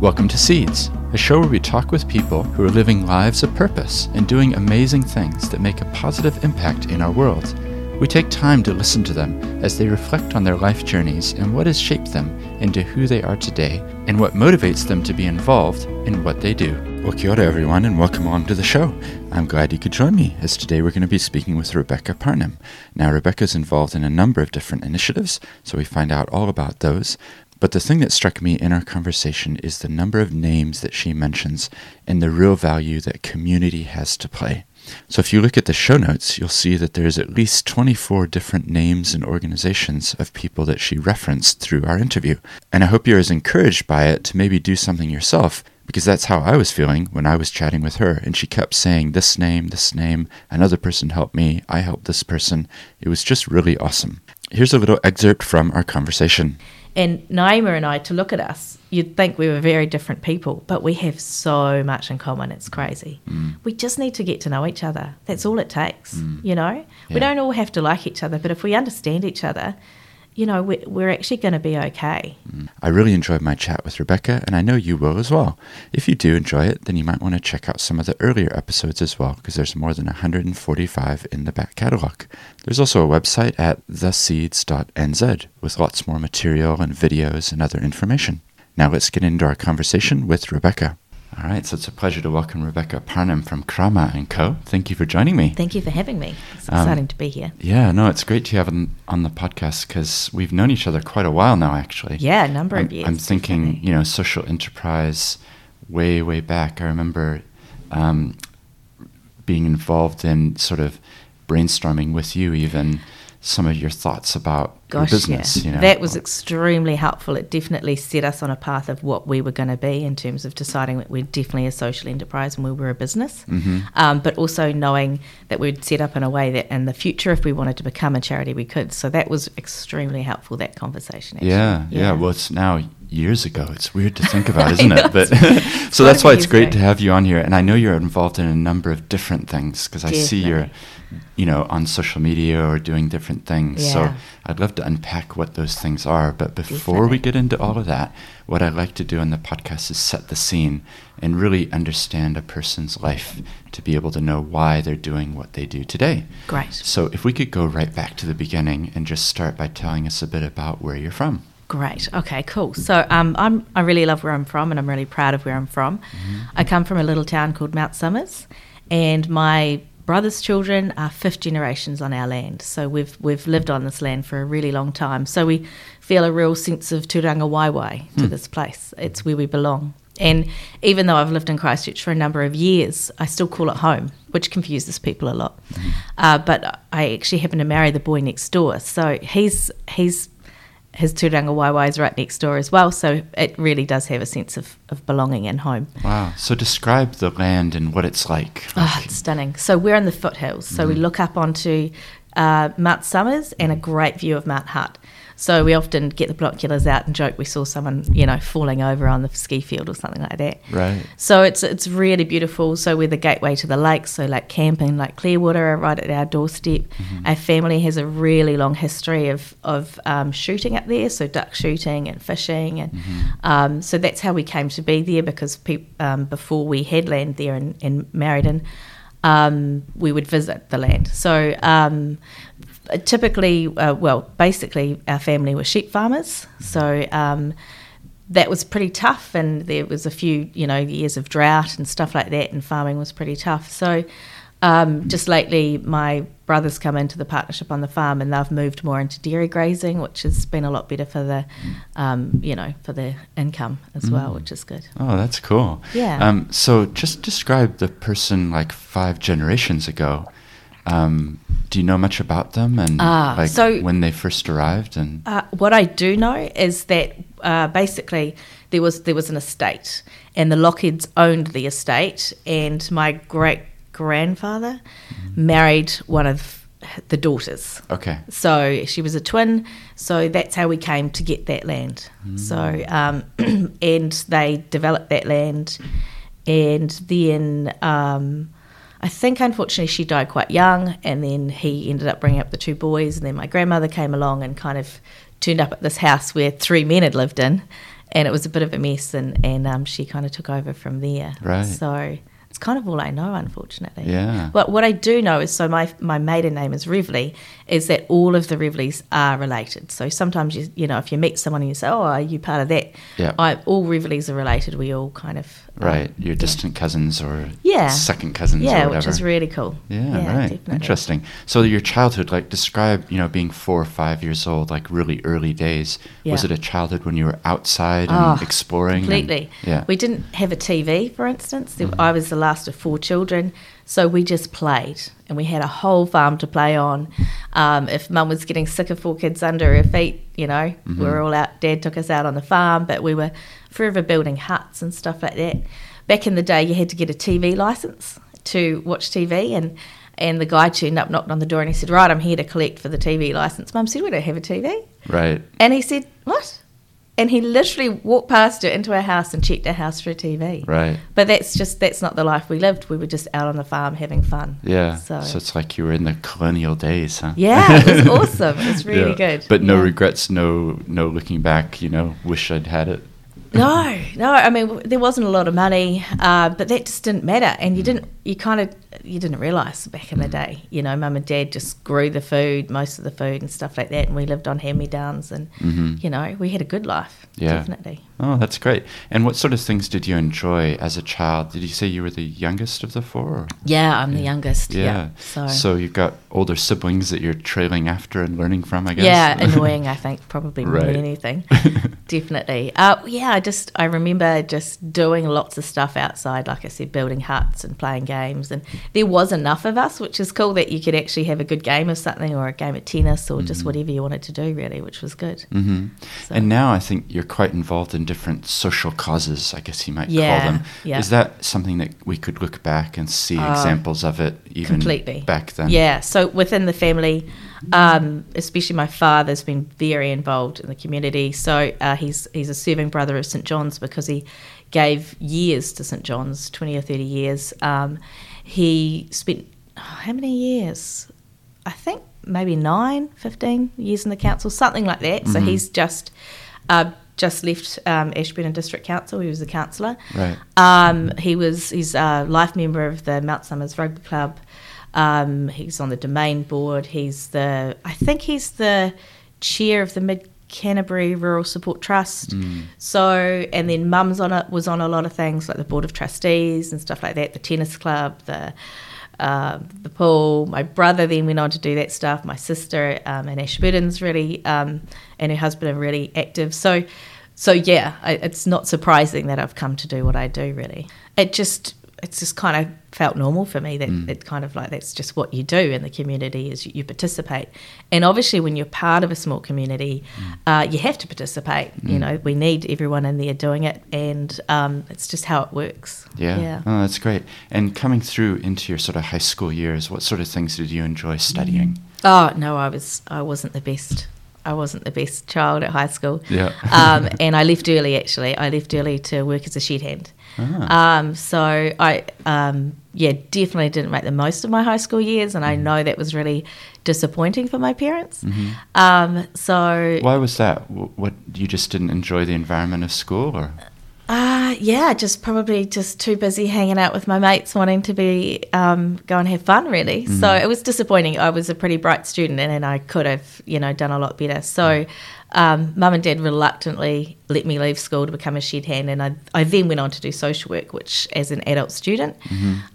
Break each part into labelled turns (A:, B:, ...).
A: Welcome to Seeds, a show where we talk with people who are living lives of purpose and doing amazing things that make a positive impact in our world. We take time to listen to them as they reflect on their life journeys and what has shaped them into who they are today and what motivates them to be involved in what they do. Well, kia ora, everyone, and welcome along to the show. I'm glad you could join me, as today we're going to be speaking with Rebecca Parnham. Now, Rebecca's involved in a number of different initiatives, so we find out all about those. But the thing that struck me in our conversation is the number of names that she mentions and the real value that community has to play. So if you look at the show notes, you'll see that there's at least 24 different names and organizations of people that she referenced through our interview. And I hope you're as encouraged by it to maybe do something yourself because that's how I was feeling when I was chatting with her. And she kept saying, This name, this name, another person helped me, I helped this person. It was just really awesome. Here's a little excerpt from our conversation.
B: And Naima and I, to look at us, you'd think we were very different people, but we have so much in common. It's crazy.
A: Mm.
B: We just need to get to know each other. That's all it takes,
A: Mm.
B: you know?
A: Yeah.
B: We don't all have to like each other, but if we understand each other, you know, we're, we're actually going to be okay. Mm.
A: I really enjoyed my chat with Rebecca, and I know you will as well. If you do enjoy it, then you might want to check out some of the earlier episodes as well, because there's more than 145 in the back catalog. There's also a website at theseeds.nz with lots more material and videos and other information. Now let's get into our conversation with Rebecca. All right, so it's a pleasure to welcome Rebecca Parnham from Krama and Co. Thank you for joining me.
B: Thank you for having me. It's
A: Um,
B: exciting to be here.
A: Yeah, no, it's great to have on, on the podcast because we've known each other quite a while now, actually.
B: Yeah, a number
A: I'm,
B: of years.
A: I'm thinking,
B: definitely.
A: you know, social enterprise way, way back. I remember um, being involved in sort of brainstorming with you, even some of your thoughts about
B: Gosh,
A: your business.
B: yeah.
A: You know,
B: that was extremely helpful. It definitely set us on a path of what we were going to be in terms of deciding that we're definitely a social enterprise and we were a business.
A: Mhm.
B: Um, but also knowing that we'd set up in a way that in the future, if we wanted to become a charity, we could. So that was extremely helpful, that conversation. Actually.
A: Yeah, yeah, Well, it's now years ago. It's weird to think about, isn't it? But so that's why it's great
B: years
A: to have you on here. And I know you're involved in a number of different things because I see you're,
B: Definitely.
A: You know, on social media or doing different things. So I'd love to unpack what those things are. But before we get into all of that, what I like to do on the podcast is set the scene and really understand a person's life to be able to know why they're doing what they do today.
B: Great.
A: So if we could go right back to the beginning and just start by telling us a bit about where you're from.
B: Great. Okay, cool. So um, I'm, I really love where I'm from and I'm really proud of where I'm from. I come from a little town called Mount Somers, and my brother's children are fifth generations on our land. So we've, we've lived on this land for a really long time. So we feel a real sense of tūrangawaewae to this place. It's where we belong. And even though I've lived in Christchurch for a number of years, I still call it home, which confuses people a lot. Uh, but I actually happen to marry the boy next door, so he's he's his Tūrangawaewae is right next door as well, so it really does have a sense of, of belonging and home.
A: Wow. So describe the land and what it's like. Like-
B: it's stunning. So we're in the foothills, so we mm-hmm. look up onto uh, Mount Somers and a mm-hmm. great view of Mount Hutt. So we often get the binoculars out and joke we saw someone, you know, falling over on the ski field or something like that.
A: right.
B: So it's it's really beautiful. So we're the gateway to the lake. So like camping, like Clearwater, are right at our doorstep. Our family has a really long history of of um, shooting up there. So duck shooting and fishing, and um, so that's how we came to be there. Because peop um, before we had land there in, in Meriden, um, we would visit the land. So. Um, typically, uh, well, basically, our family were sheep farmers. So um, that was pretty tough, and there was a few, you know, years of drought and stuff like that, and farming was pretty tough. So um, just lately, my brothers come into the partnership on the farm, and they've moved more into dairy grazing, which has been a lot better for the, um, you know, for the income as well, which is good.
A: Oh, that's cool.
B: Yeah.
A: Um, so just describe the person like five generations ago. Um, do you know much about them and
B: Ah,
A: like
B: so-
A: when they first arrived and
B: Uh, what I do know is that uh, basically there was there was an estate, and the Lockheads owned the estate, and my great grandfather married one of the daughters.
A: okay.
B: So she was a twin. So that's how we came to get that land. So um, and they developed that land, and then um, I think unfortunately she died quite young, and then he ended up bringing up the two boys, and then my grandmother came along and kind of turned up at this house where three men had lived in. and it was a bit of a mess, and and um, she kind of took over from there.
A: Right.
B: So it's kind of all I know, unfortunately.
A: Yeah.
B: But what I do know is so my my maiden name is Rivley, is that all of the Rivleys are related. So sometimes you you know if you meet someone and you say, oh, are you part of that?
A: Yeah.
B: I, all Rivleys are related. We all kind of
A: Right, your distant cousins or
B: Yeah.
A: second cousins or
B: yeah, which is really cool.
A: Yeah, right.
B: definitely.
A: Interesting. So your childhood, like describe, you know, being four or five years old, like really early days. Was it a childhood when you were outside and
B: Oh,
A: exploring? and-
B: Completely.
A: yeah.
B: We didn't have a TV, for instance.
A: Mm-hmm.
B: I was the last of four children, so we just played, and we had a whole farm to play on. Um, if Mum was getting sick of four kids under her feet, you know, we
A: Mm-hmm.
B: were all out. Dad took us out on the farm, but we were forever building huts and stuff like that. Back in the day, you had to get a TV license to watch TV, and and the guy turned up, knocked on the door, and he said, "Right, I'm here to collect for the TV license." Mum said, "We don't have a TV."
A: Right.
B: And he said, What? And he literally walked past her into our house and checked our house for a TV.
A: Right.
B: But that's just, that's not the life we lived. We were just out on the farm having fun.
A: Yeah.
B: So,
A: So, it's like you were in the colonial days, huh?
B: yeah, it was awesome. It was really
A: Yeah.
B: good.
A: But no
B: Yeah.
A: regrets, no no looking back, you know, wish I'd had it.
B: No, no. I mean, there wasn't a lot of money, uh, but that just didn't matter. And you didn't, you kind of, you didn't realise back in the day. You know, mum and dad just grew the food, most of the food and stuff like that. And we lived on hand me downs. And,
A: hmm
B: you know, we had a good life.
A: Yeah.
B: Definitely.
A: Oh, that's great. And what sort of things did you enjoy as a child? Did you say you were the youngest of the four?
B: Yeah, I'm the youngest.
A: Yeah.
B: Yeah. So,
A: So you've got older siblings that you're trailing after and learning from, I guess.
B: Yeah, annoying. I think probably more
A: Right.
B: than anything. Definitely. Uh, yeah, I just I remember just doing lots of stuff outside. Like I said, building huts and playing games, and there was enough of us, which is cool that you could actually have a good game of something or a game of tennis or just whatever you wanted to do, really, which was good.
A: hmm
B: So-
A: And now I think you're quite involved in different social causes, I guess you might
B: Yeah,
A: call them.
B: yeah.
A: Is that something that we could look back and see
B: Uh,
A: examples of it even
B: completely.
A: back then?
B: Yeah, so within the family, um, especially my father's been very involved in the community. So uh, he's he's a serving brother of St John's because he gave years to St John's, twenty or thirty years. Um, he spent oh, how many years? I think maybe nine, 15 years in the council, something like that. So
A: Mhm.
B: he's just uh, just left um, Ashburton District Council. He was a councillor.
A: Right.
B: Um, he was he's a life member of the Mount Somers Rugby Club. Um, he's on the Domain Board. He's the I think he's the chair of the Mid Canterbury Rural Support Trust.
A: Mm.
B: So and then Mum's on it was on a lot of things like the Board of Trustees and stuff like that. The tennis club, the uh, the pool. My brother then went on to do that stuff. My sister um, and Ashburton's really um, and her husband are really active. So so yeah, I, it's not surprising that I've come to do what I do. Really, it just it's just kind of felt normal for me that
A: Mm.
B: it kind of like that's just what you do in the community is you, you participate and obviously when you're part of a small community uh, you have to participate you
A: Mm.
B: know we need everyone in there doing it and um, it's just how it works
A: Yeah.
B: yeah
A: Oh, that's great. And coming through into your sort of high school years, what sort of things did you enjoy studying?
B: oh no i was i wasn't the best i wasn't the best child at high school
A: Yeah.
B: um, and i left early actually i left early to work as a shed hand
A: Ah.
B: Um, so I, um, yeah, definitely didn't make the most of my high school years, and I
A: Mm-hmm.
B: know that was really disappointing for my parents. Um, so,
A: Why was that? What you just didn't enjoy the environment of school, or
B: uh, yeah, just probably just too busy hanging out with my mates, wanting to be um, go and have fun. Really, so
A: Mm-hmm.
B: it was disappointing. I was a pretty bright student, and, and I could have, you know, done a lot better. So. Um, Mum and Dad reluctantly let me leave school to become a shed hand, and I, I then went on to do social work, which as an adult student,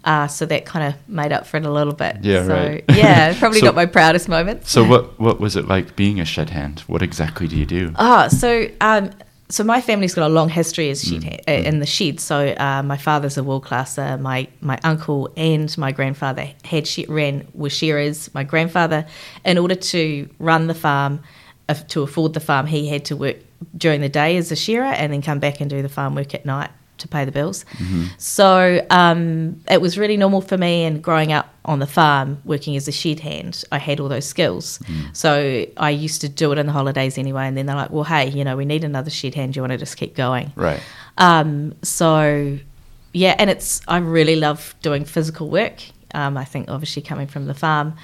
B: uh, so that kind of made up for it a little bit.
A: Mm-hmm. Yeah,
B: so,
A: right.
B: Yeah, probably
A: So-
B: not my proudest moment.
A: so what? What was it like being a shed hand? What exactly do you do?
B: Oh, so um, so my family's got a long history as
A: Mm.
B: shed, uh, in the shed. So uh, my father's a wool classer. My my uncle and my grandfather had she- ran were shearers. My grandfather, in order to run the farm, to afford the farm, he had to work during the day as a shearer and then come back and do the farm work at night to pay the bills. So um, it was really normal for me. And growing up on the farm, working as a shed hand, I had all those skills. So I used to do it in the holidays anyway. And then they're like, "Well, hey, you know, we need another shed hand. Do you want to just keep going?"
A: Right.
B: Um, so yeah, and it's I really love doing physical work. Um, I think obviously coming from the farm,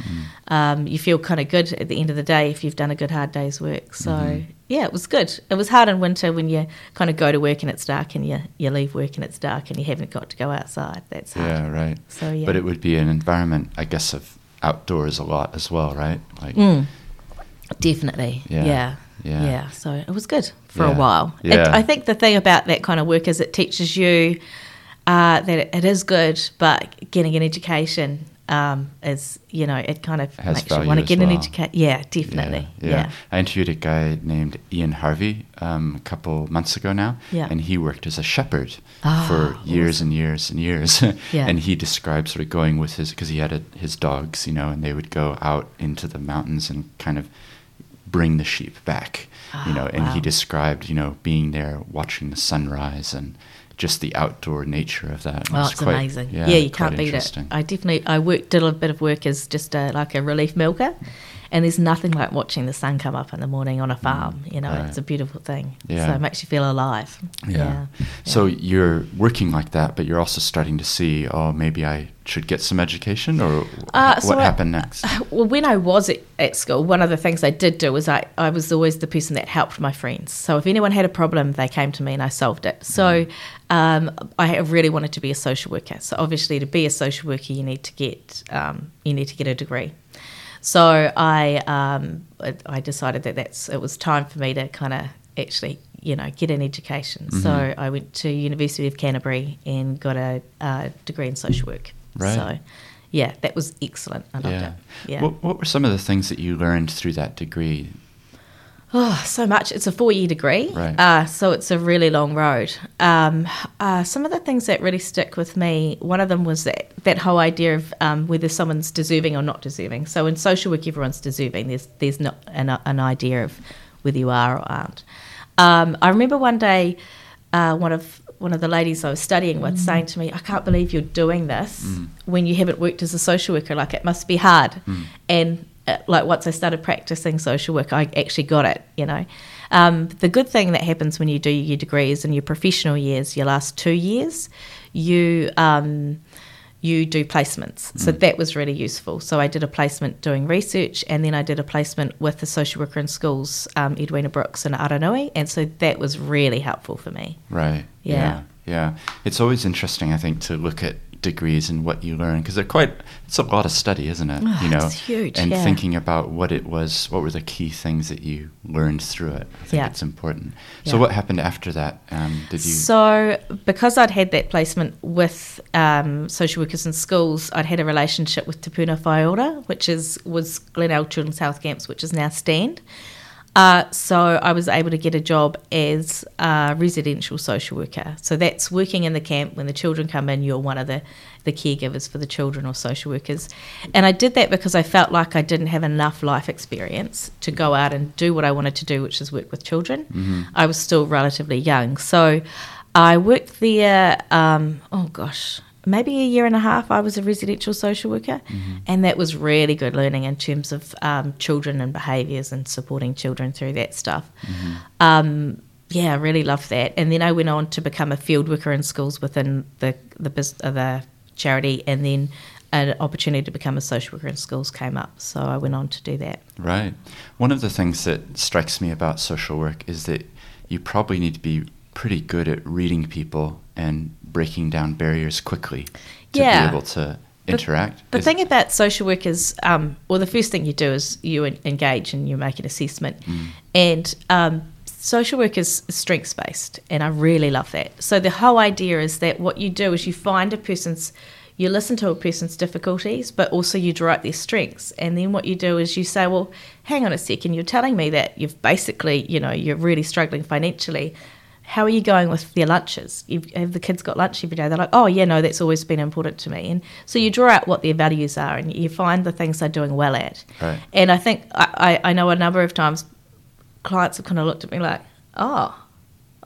B: um, you feel kind of good at the end of the day if you've done a good hard day's work. So yeah, it was good. It was hard in winter when you kind of go to work and it's dark, and you you leave work and it's dark, and you haven't got to go outside. That's hard.
A: Yeah, right.
B: So yeah,
A: But it would be an environment, I guess, of outdoors a lot as well, right? Like,
B: Mm, definitely.
A: Yeah,
B: Yeah.
A: yeah.
B: yeah. So it was good for
A: Yeah,
B: a while. It. I think the thing about that kind of work is it teaches you uh, that it, is good, but getting an education um, is, you know, it kind of
A: Has
B: makes you want to get an education. Yeah, definitely.
A: Yeah,
B: Yeah.
A: I interviewed a guy named Ian Harvey um, a couple months ago now,
B: Yeah.
A: and he worked as a shepherd
B: Ah,
A: for years and years and years.
B: Yeah.
A: and he described sort of going with his because he had a, his dogs, you know, and they would go out into the mountains and kind of bring the sheep back, you
B: Ah,
A: know. And he described, you know, being there, watching the sunrise, and just the outdoor nature of that.
B: Oh, it's
A: quite-
B: amazing.
A: Yeah,
B: Yeah, you can't beat it. I definitely, I worked, did a bit of work as just a, like a relief milker, and there's nothing like watching the sun come up in the morning on a farm. You know,
A: Mm, right.
B: it's a beautiful thing.
A: Yeah.
B: So it makes you feel alive.
A: Yeah. So you're working like that, but you're also starting to see, oh, maybe I should get some education, or
B: Uh,
A: what
B: so I-
A: happened next?
B: Well, when I was at, at school, one of the things I did do was I, I was always the person that helped my friends. So if anyone had a problem, they came to me and I solved it. So um, I really wanted to be a social worker. So obviously, to be a social worker, you need to get um, you need to get a degree. So I um, I- decided that that's it was time for me to kind of actually you know get an education. So I went to University of Canterbury and got a, uh degree in social work.
A: Right.
B: So yeah, that was excellent. I loved
A: yeah.
B: it. Yeah.
A: What, what were some of the things that you learned through that degree?
B: Oh, so much. It's a four year degree.
A: Right.
B: Uh, so it's a really long road. Um, uh, some of the things that really stick with me, one of them was that, that whole idea of um, whether someone's deserving or not deserving. So in social work, everyone's deserving. There's, there's not an, an idea of whether you are or aren't. Um, I remember one day uh, one of one of the ladies I was studying with saying to me, "I can't believe you're doing this when you haven't worked as a social worker. Like it must be hard." And uh, like once I started practicing social work, I actually got it. You know, um, the good thing that happens when you do your degrees and your professional years, your last two years, you um, you do placements. So that was really useful. So I did a placement doing research, and then I did a placement with the social worker in schools, um, Edwina Brooks in Aranui, and so that was really helpful for me.
A: Right.
B: Yeah.
A: yeah. Yeah. It's always interesting, I think, to look at degrees and what you learn because they're quite. It's a lot of study, isn't it?
B: Oh,
A: you know,
B: it's huge,
A: and
B: yeah.
A: thinking about what it was, what were the key things that you learned through it. I think
B: Yeah.
A: it's important. So,
B: Yeah.
A: what happened after that? Um, did you?
B: So, because I'd had that placement with um, social workers in schools, I'd had a relationship with Te Puna Whaiora, which is was Glenelg Children's Health Camps, which is now Stand. Uh, so I was able to get a job as a residential social worker. So that's working in the camp when the children come in. You're one of the the caregivers for the children or social workers, and I did that because I felt like I didn't have enough life experience to go out and do what I wanted to do, which is work with children. I was still relatively young, so I worked there. Um, oh gosh, maybe a year and a half. I was a residential social worker, and that was really good learning in terms of um, children and behaviours and supporting children through that stuff. Um, yeah, I really loved that. And then I went on to become a field worker in schools within the the, bus- uh, the charity, and then an opportunity to become a social worker in schools came up. So I went on to do that.
A: Right. One of the things that strikes me about social work is that you probably need to be pretty good at reading people and breaking down barriers quickly to
B: Yeah.
A: be able to interact.
B: The
A: Is-
B: thing about social work is, um, well, the first thing you do is you engage and you make an assessment. And um, social work is strengths based, and I really love that. So the whole idea is that what you do is you find a person's, you listen to a person's difficulties, but also you draw out their strengths. And then what you do is you say, well, hang on a second, you're telling me that you've basically, you know, you're really struggling financially how are you going with their lunches? You've, have the kids got lunch every day? They're like, oh, yeah, no, that's always been important to me. And so you draw out what their values are and you find the things they're doing well at.
A: Right.
B: And I think I, I, know a number of times clients have kind of looked at me like, oh,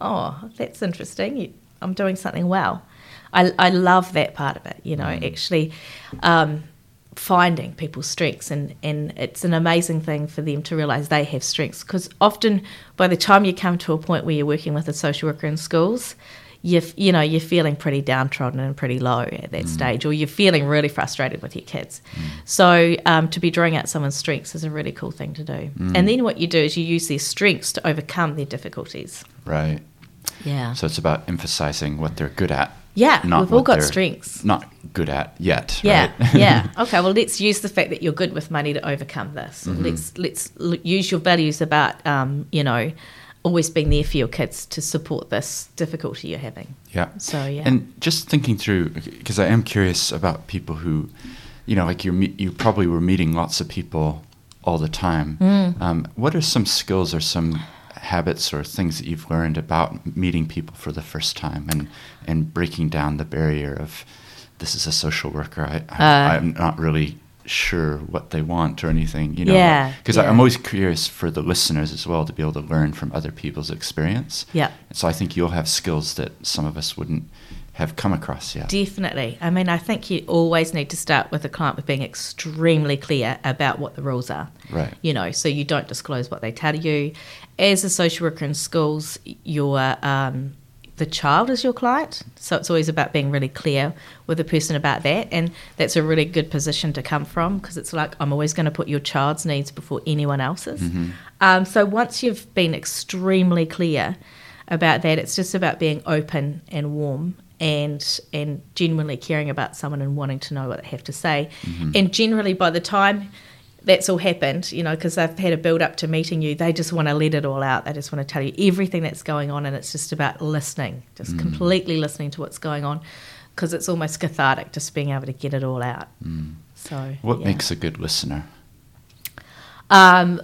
B: oh, that's interesting. You, I'm doing something well. I, I love that part of it, you know, actually um, finding people's strengths. And, and it's an amazing thing for them to realize they have strengths. Because often by the time you come to a point where you're working with a social worker in schools, you you know you're feeling pretty downtrodden and pretty low at that mm. stage, or you're feeling really frustrated with your kids. Mm. So um, to be drawing out someone's strengths is a really cool thing to do. Mm. And then what you do is you use their strengths to overcome their difficulties.
A: Right.
B: Yeah.
A: So it's about emphasizing what they're good at.
B: Yeah,
A: not
B: we've all got strengths.
A: Not good at yet.
B: Yeah,
A: right?
B: yeah. Okay, well, let's use the fact that you're good with money to overcome this.
A: Mm-hmm.
B: Let's let's l- use your values about um, you know always being there for your kids to support this difficulty you're having.
A: Yeah.
B: So yeah,
A: And just thinking through, because I am curious about people who, you know, like you you probably were meeting lots of people all the time.
B: Mm.
A: Um, what are some skills or some habits or things that you've learned about meeting people for the first time and and breaking down the barrier of this is a social worker. I, I
B: Uh,
A: I'm not really sure what they want or anything. You know,
B: Yeah,
A: Because
B: yeah.
A: I'm always curious for the listeners as well to be able to learn from other people's experience.
B: yeah.
A: So I think you'll have skills that some of us wouldn't have come across yet.
B: Definitely. I mean, I think you always need to start with a client with being extremely clear about what the rules are.
A: Right.
B: You know, so you don't disclose what they tell you. As a social worker in schools, your um, the child is your client, so it's always about being really clear with the person about that, and that's a really good position to come from because it's like I'm always going to put your child's needs before anyone else's. Um, so once you've been extremely clear about that, it's just about being open and warm and and genuinely caring about someone and wanting to know what they have to say. Mm-hmm. And generally, by the time that's all happened, you know, because they've had a build up to meeting you, they just want to let it all out. They just want to tell you everything that's going on, and it's just about listening, just mm. completely listening to what's going on, because it's almost cathartic just being able to get it all out. Mm. So,
A: What
B: yeah.
A: makes a good listener?
B: Um,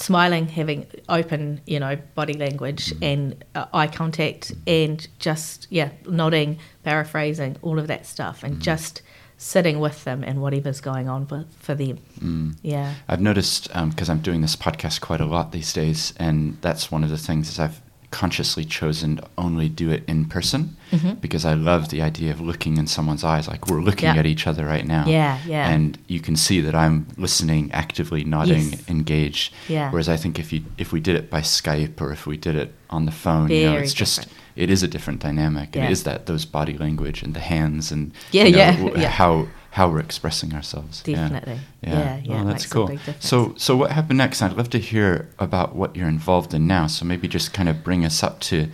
B: smiling, having open, you know, body language
A: Mm-hmm.
B: and uh, eye contact, and just yeah, nodding, paraphrasing, all of that stuff,
A: Mm-hmm.
B: and just sitting with them and whatever's going on for, for them.
A: Mm.
B: Yeah.
A: I've noticed because I'm doing this podcast quite a lot these days, and that's one of the things is I've consciously chosen to only do it in person
B: Mhm.
A: because I love the idea of looking in someone's eyes, like we're looking
B: Yeah.
A: at each other right now.
B: Yeah, yeah.
A: And you can see that I'm listening, actively nodding,
B: Yes.
A: engaged.
B: Yeah.
A: Whereas I think if you if we did it by Skype or if we did it on the phone, you know,
B: Very
A: it's just it is a different dynamic.
B: Yeah.
A: It is that those body language and the hands and
B: Yeah,
A: you know,
B: yeah,
A: w-
B: yeah.
A: how how we're expressing ourselves. Yeah.
B: Definitely. Yeah, yeah,
A: Oh, that's cool. So, so what happened next? I'd love to hear about what you're involved in now. So maybe just kind of bring us up to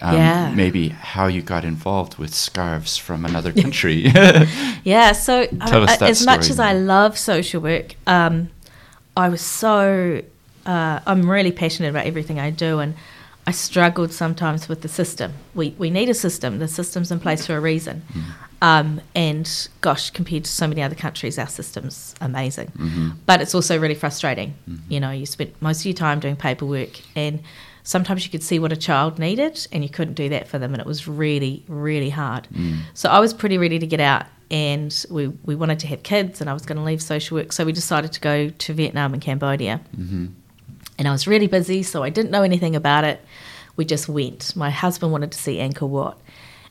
A: um,
B: Yeah.
A: maybe how you got involved with scarves from another country.
B: Yeah, so
A: Tell
B: uh,
A: that
B: as much
A: story
B: as I love social work, um, I was so uh, I'm really passionate about everything I do, and I struggled sometimes with the system. We we need a system. The system's in place for a reason.
A: Hmm.
B: Um, and gosh, compared to so many other countries, our system's amazing.
A: Mhm.
B: But it's also really frustrating.
A: Mm-hmm.
B: You know, you spent most of your time doing paperwork, and sometimes you could see what a child needed, and you couldn't do that for them, and it was really, really hard.
A: Mm.
B: So I was pretty ready to get out, and we, we wanted to have kids, and I was going to leave social work. So we decided to go to Vietnam and Cambodia.
A: Mhm.
B: And I was really busy, so I didn't know anything about it. We just went. My husband wanted to see Angkor Wat.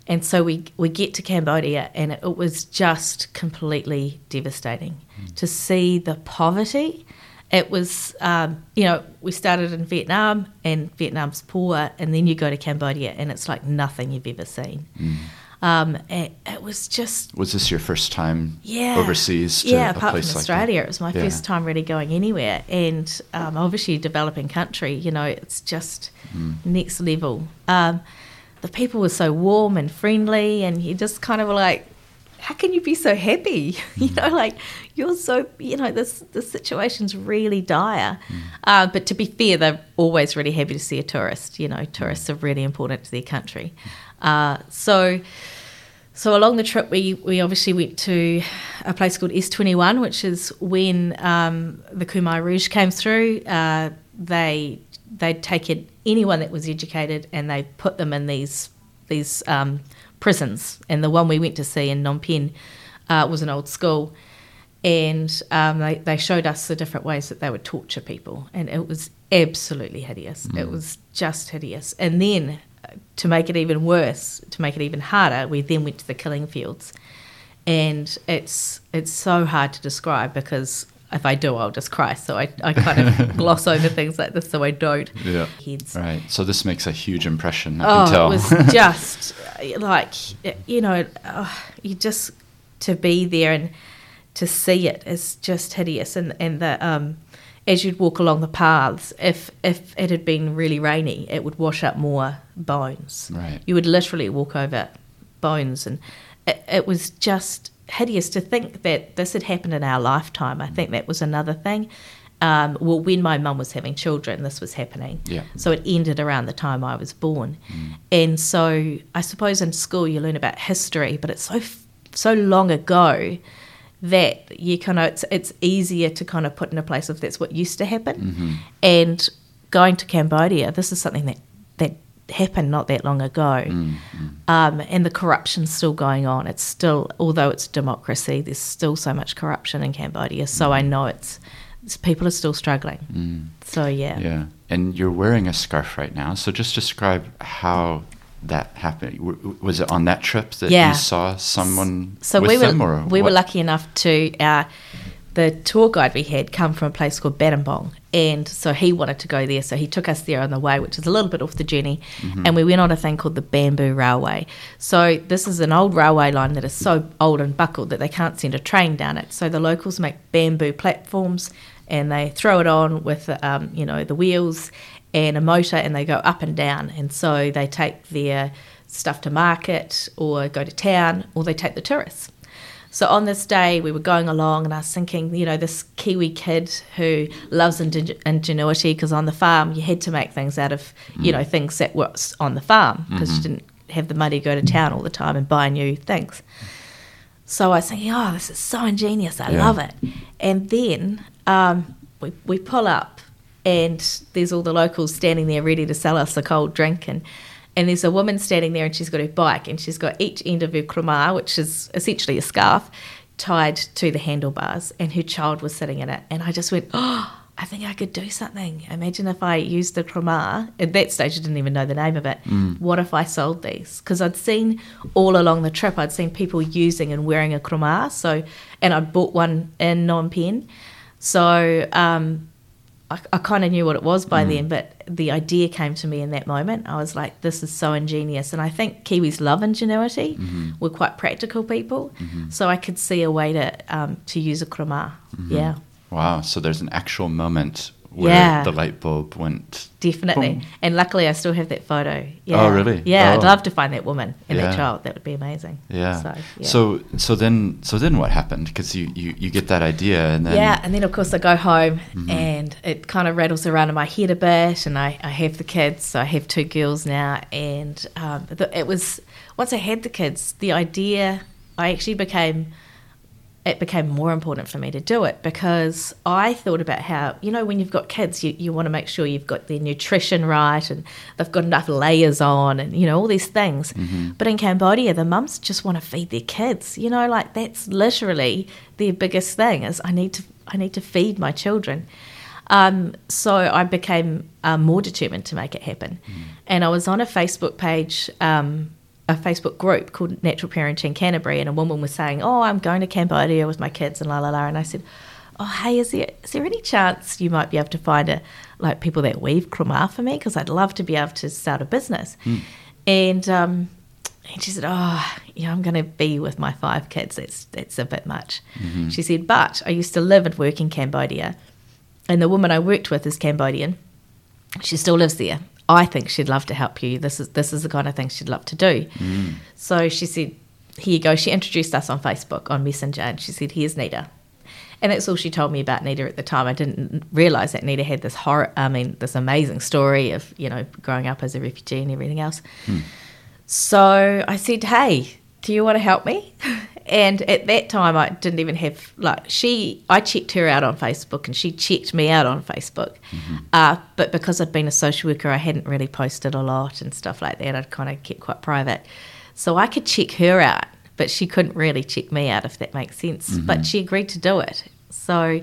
B: And so we, we get to Cambodia, and it, it was just completely devastating to see the poverty. It was, um, you know, we started in Vietnam, and Vietnam's poor, and then you go to Cambodia, and it's like nothing you've ever seen.
A: Mm.
B: Um, it, it was just
A: Was this your first time
B: yeah.
A: overseas? To
B: yeah,
A: a
B: apart
A: place
B: from
A: like?
B: Australia, it was my
A: Yeah.
B: first time really going anywhere, and um, obviously a developing country. You know, it's just
A: Mm.
B: next level. Um, the people were so warm and friendly, and you just kind of were like, "How can you be so happy?" you
A: Mm.
B: know, like you're so you know this the situation's really dire.
A: Mm.
B: Uh, but to be fair, they're always really happy to see a tourist. You know, tourists are really important to their country. Uh, so. So along the trip, we, we obviously went to a place called S21, which is when um, the Khmer Rouge came through. Uh, they they'd taken anyone that was educated and they put them in these these um, prisons. And the one we went to see in Phnom Penh uh, was an old school, and um, they they showed us the different ways that they would torture people, and it was absolutely hideous. It was just hideous. And then uh, to make it even worse, to make it even harder, we then went to the killing fields, and it's it's so hard to describe because if I do, I'll just cry. So I, I kind of gloss over things like this so I don't.
A: Yeah.
B: Heads.
A: Right. So this makes a huge impression. I
B: Oh,
A: can tell.
B: it was just like you know, uh, you just to be there and to see it is just hideous. And and the um, as you'd walk along the paths, if if it had been really rainy, it would wash up more bones.
A: Right.
B: You would literally walk over bones, and it, it was just hideous to think that this had happened in our lifetime. I think that was another thing. Um, well, when my mum was having children, this was happening.
A: Yeah.
B: So it ended around the time I was born, and so I suppose in school you learn about history, but it's so so long ago that you kind of it's, it's easier to kind of put in a place of that's what used to happen, and going to Cambodia, this is something that that happened not that long ago, um, and the corruption's still going on. It's still, although it's democracy, there's still so much corruption in Cambodia. So I know it's, it's people are still struggling. So yeah.
A: Yeah. And you're wearing a scarf right now. So just describe how that happened. W- Was it on that trip that
B: Yeah.
A: you saw someone
B: So we were we were lucky enough to uh, the tour guide we had come from a place called Battambang, and so he wanted to go there. So he took us there on the way, which is a little bit off the journey,
A: Mm-hmm.
B: and we went on a thing called the Bamboo Railway. So this is an old railway line that is so old and buckled that they can't send a train down it. So the locals make bamboo platforms, and they throw it on with um, you know the wheels and a motor, and they go up and down. And so they take their stuff to market, or go to town, or they take the tourists. So on this day, we were going along, and I was thinking, you know, this Kiwi kid who loves ingen- ingenuity, because on the farm you had to make things out of, you know, things that were on the farm, because you didn't have the money to go to town all the time and buy new things. So I was thinking, oh, this is so ingenious. I
A: Yeah.
B: love it. And then um, we, we pull up, and there's all the locals standing there ready to sell us a cold drink. And, and there's a woman standing there, and she's got her bike, and she's got each end of her krama, which is essentially a scarf, tied to the handlebars, and her child was sitting in it. And I just went, oh, I think I could do something. Imagine if I used the krama. At that stage, I didn't even know the name of it. What if I sold these? Because I'd seen all along the trip, I'd seen people using and wearing a krama. So, and I'd bought one in Phnom Penh. So um, I, I kind of knew what it was by then, but the idea came to me in that moment. I was like, this is so ingenious. And I think Kiwis love ingenuity. We're quite practical people. So I could see a way to, um, to use a krama. Yeah.
A: Wow. So there's an actual moment where
B: Yeah.
A: the light bulb went.
B: Definitely.
A: Boom.
B: And luckily, I still have that photo. Yeah.
A: Oh, really?
B: Yeah, I'd
A: Oh.
B: love to find that woman and
A: Yeah.
B: that child. That would be amazing.
A: Yeah.
B: So, yeah.
A: So so then so then what happened? Because you, you you get that idea and then
B: yeah, and then of course I go home
A: Mm-hmm.
B: and it kind of rattles around in my head a bit, and I, I have the kids, so I have two girls now, and um, it was once I had the kids, the idea I actually became it became more important for me to do it because I thought about how, you know, when you've got kids, you, you want to make sure you've got their nutrition right and they've got enough layers on and, you know, all these things. But in Cambodia, the mums just want to feed their kids. You know, like that's literally their biggest thing is I need to I need to feed my children. Um, so I became um, more determined to make it happen. And I was on a Facebook page, um, a Facebook group called Natural Parenting Canterbury, and a woman was saying, "Oh, I'm going to Cambodia with my kids," and la la la. And I said, "Oh, hey, is there is there any chance you might be able to find a like people that weave krama for me? Because I'd love to be able to start a business." And um, and she said, "Oh, yeah, I'm going to be with my five kids. That's that's a bit much." She said, "But I used to live and work in Cambodia, and the woman I worked with is Cambodian. She still lives there. I think she'd love to help you. This is this is the kind of thing she'd love to do." Mm. So she said, "Here you go." She introduced us on Facebook on Messenger, and she said, "Here's Nita." And that's all she told me about Nita at the time. I didn't realize that Nita had this horror, I mean, this amazing story of, you know, growing up as a refugee and everything else. Hmm. So I said, "Hey, do you want to help me?" And at that time, I didn't even have like she. I checked her out on Facebook, and she checked me out on Facebook. Uh, but because I'd been a social worker, I hadn't really posted a lot and stuff like that. I'd kind of kept quite private, so I could check her out, but she couldn't really check me out, if that makes sense. But she agreed to do it. So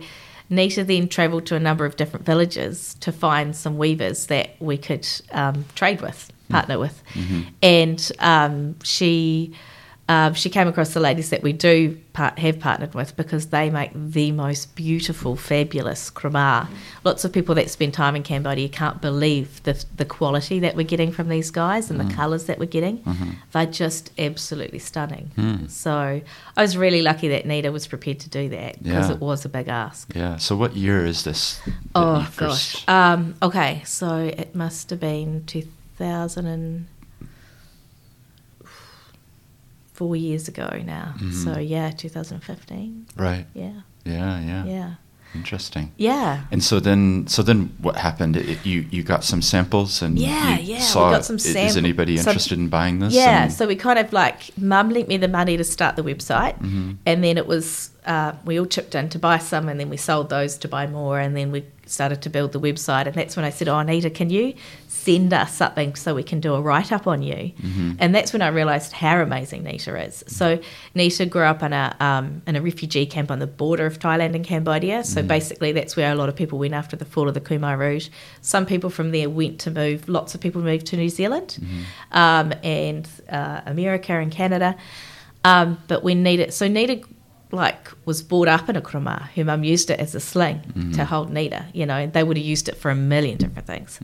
B: Nita then travelled to a number of different villages to find some weavers that we could um, trade with, partner with, and um, she um, she came across the ladies that we do part, have partnered with because they make the most beautiful, fabulous krama. Lots of people that spend time in Cambodia can't believe the, the quality that we're getting from these guys and the colours that we're getting. They're just absolutely stunning. So I was really lucky that Nita was prepared to do that because
A: Yeah.
B: it was a big ask.
A: Yeah. So what year is this?
B: Oh gosh. Um, okay, so it must have been two thousand and four years ago now. So yeah, two thousand fifteen.
A: Right.
B: Yeah,
A: Yeah. Yeah.
B: yeah,
A: Interesting.
B: yeah.
A: And so then, so then, what happened? It, you you got some samples, and
B: Yeah,
A: you
B: yeah, we got some
A: Is
B: sample-
A: anybody interested in buying this?
B: Yeah,
A: And-
B: so we kind of like mum lent me the money to start the website,
A: Mm-hmm.
B: and then it was uh, we all chipped in to buy some, and then we sold those to buy more, and then we started to build the website, and that's when I said, "Oh, Anita, can you send us something so we can do a write up on you?"
A: Mm-hmm.
B: And that's when I realised how amazing Nita is. So Nita grew up in a um, in a refugee camp on the border of Thailand and Cambodia. So basically, that's where a lot of people went after the fall of the Khmer Rouge. Some people from there went to move. Lots of people moved to New Zealand um, and uh, America and Canada. Um, but when Nita, so Nita like was brought up in a krama. Her mum used it as a sling to hold Nita. You know, they would have used it for a million different things.